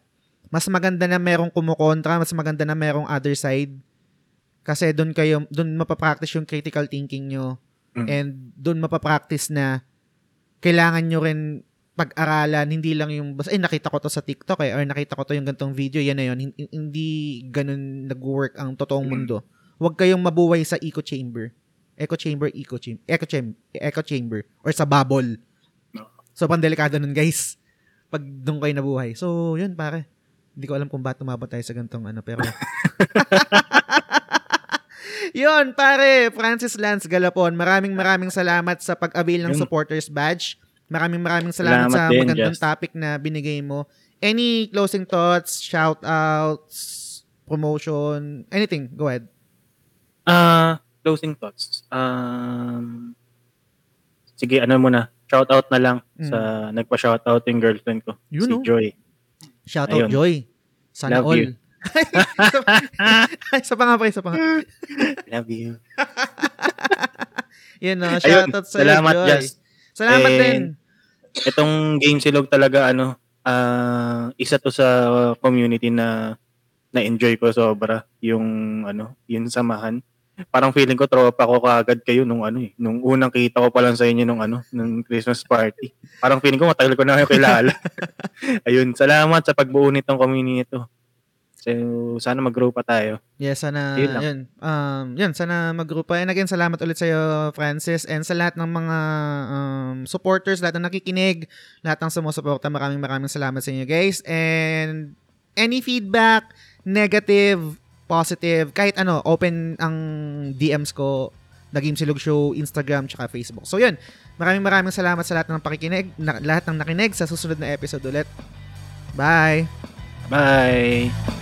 Mas maganda na merong kumukontra, mas maganda na merong other side. Kasi doon kayo, doon mapapractice yung critical thinking nyo. Mm. And doon mapapractice na kailangan nyo rin pag-aralan, hindi lang yung, basta, eh, nakita ko to sa TikTok eh, or nakita ko to yung gantong video, yan na yun. Hin- Hindi ganun nag-work ang totoong Mm. mundo. Huwag kayong mabuhay sa echo chamber. Echo chamber, echo chamber, echo, cham- echo chamber, or sa bubble. No. Sobrang delikado nun, guys. Pag doon kayo nabuhay. So, yun, pare. Hindi ko alam kung ba't tumabot tayo sa gantong ano, pero... yun, pare. Francis Lance Galapon, maraming maraming salamat sa pag-avail ng Yun. supporters badge. Maraming maraming salamat, Salamat sa din, magandang Just. topic na binigay mo. Any closing thoughts, shout-outs, promotion, anything? Go ahead. Ah, closing thoughts. Um, sige, ano muna. Shout out na lang Mm. sa nagpa-shout out yung girlfriend ko, Yun, si oh. Joy. Shoutout Ayun. Joy. Sana Love all. you. isa, pa nga pa, isa pa. Love you. Yun, no, Ayun, shoutout sa salamat, Joy. Just. Salamat And- din. Itong game silog talaga ano, ah, isa to sa community na na-enjoy ko sobra yung ano, yung samahan. Parang feeling ko tropa ko kaagad kayo nung ano eh, nung unang kita ko pa lang sa inyo nung ano, nung Christmas party. Parang feeling ko matagal ko na kayo kilala. Ayun, salamat sa pagbuo nitong community ito. So, sana mag-grow pa tayo. Yes, sana, Yun lang. yun. Um, yun, sana mag-group pa. And again, salamat ulit sa'yo, Francis. And sa lahat ng mga um, supporters, lahat ng nakikinig, lahat ng sumusuporta, maraming maraming salamat sa inyo, guys. And any feedback, negative, positive, kahit ano, open ang DMs ko, The Game Silog Show, Instagram, tsaka Facebook. So yun, maraming maraming salamat sa lahat ng pakikinig, na, lahat ng nakinig sa susunod na episode ulit. Bye! Bye!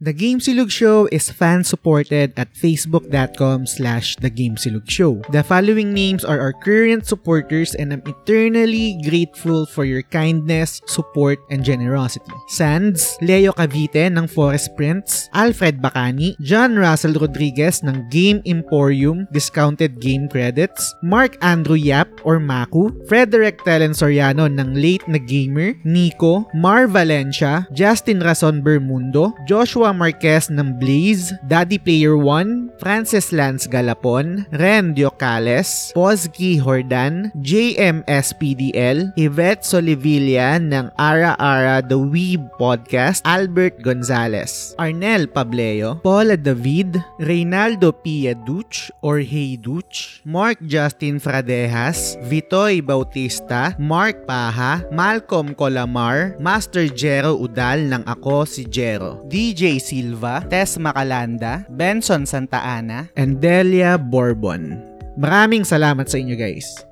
The Game Silog Show is fan-supported at facebook.com slash The Game Silog Show. The following names are our current supporters and I'm eternally grateful for your kindness, support, and generosity. Sands, Leo Cavite ng Forest Prints, Alfred Bacani, John Russell Rodriguez ng Game Emporium, Discounted Game Credits, Mark Andrew Yap or Maku, Frederick Telen Soriano ng Late na Gamer, Nico, Mar Valencia, Justin Rason Bermundo, Joshua Joshua Marquez ng Blaze, Daddy Player 1, Francis Lance Galapon, Ren Diocales, Pozgi Hordan, JMSPDL, Yvette Solivilla ng Ara Ara The Weeb Podcast, Albert Gonzalez, Arnel Pableo, Paula David, Reynaldo Pia Duch or Hey Duch, Mark Justin Fradejas, Vitoy Bautista, Mark Paha, Malcolm Colamar, Master Jero Udal ng Ako si Jero, DJ Silva, Tess Macalanda, Benson Santa Ana, and Delia Bourbon. Maraming salamat sa inyo guys.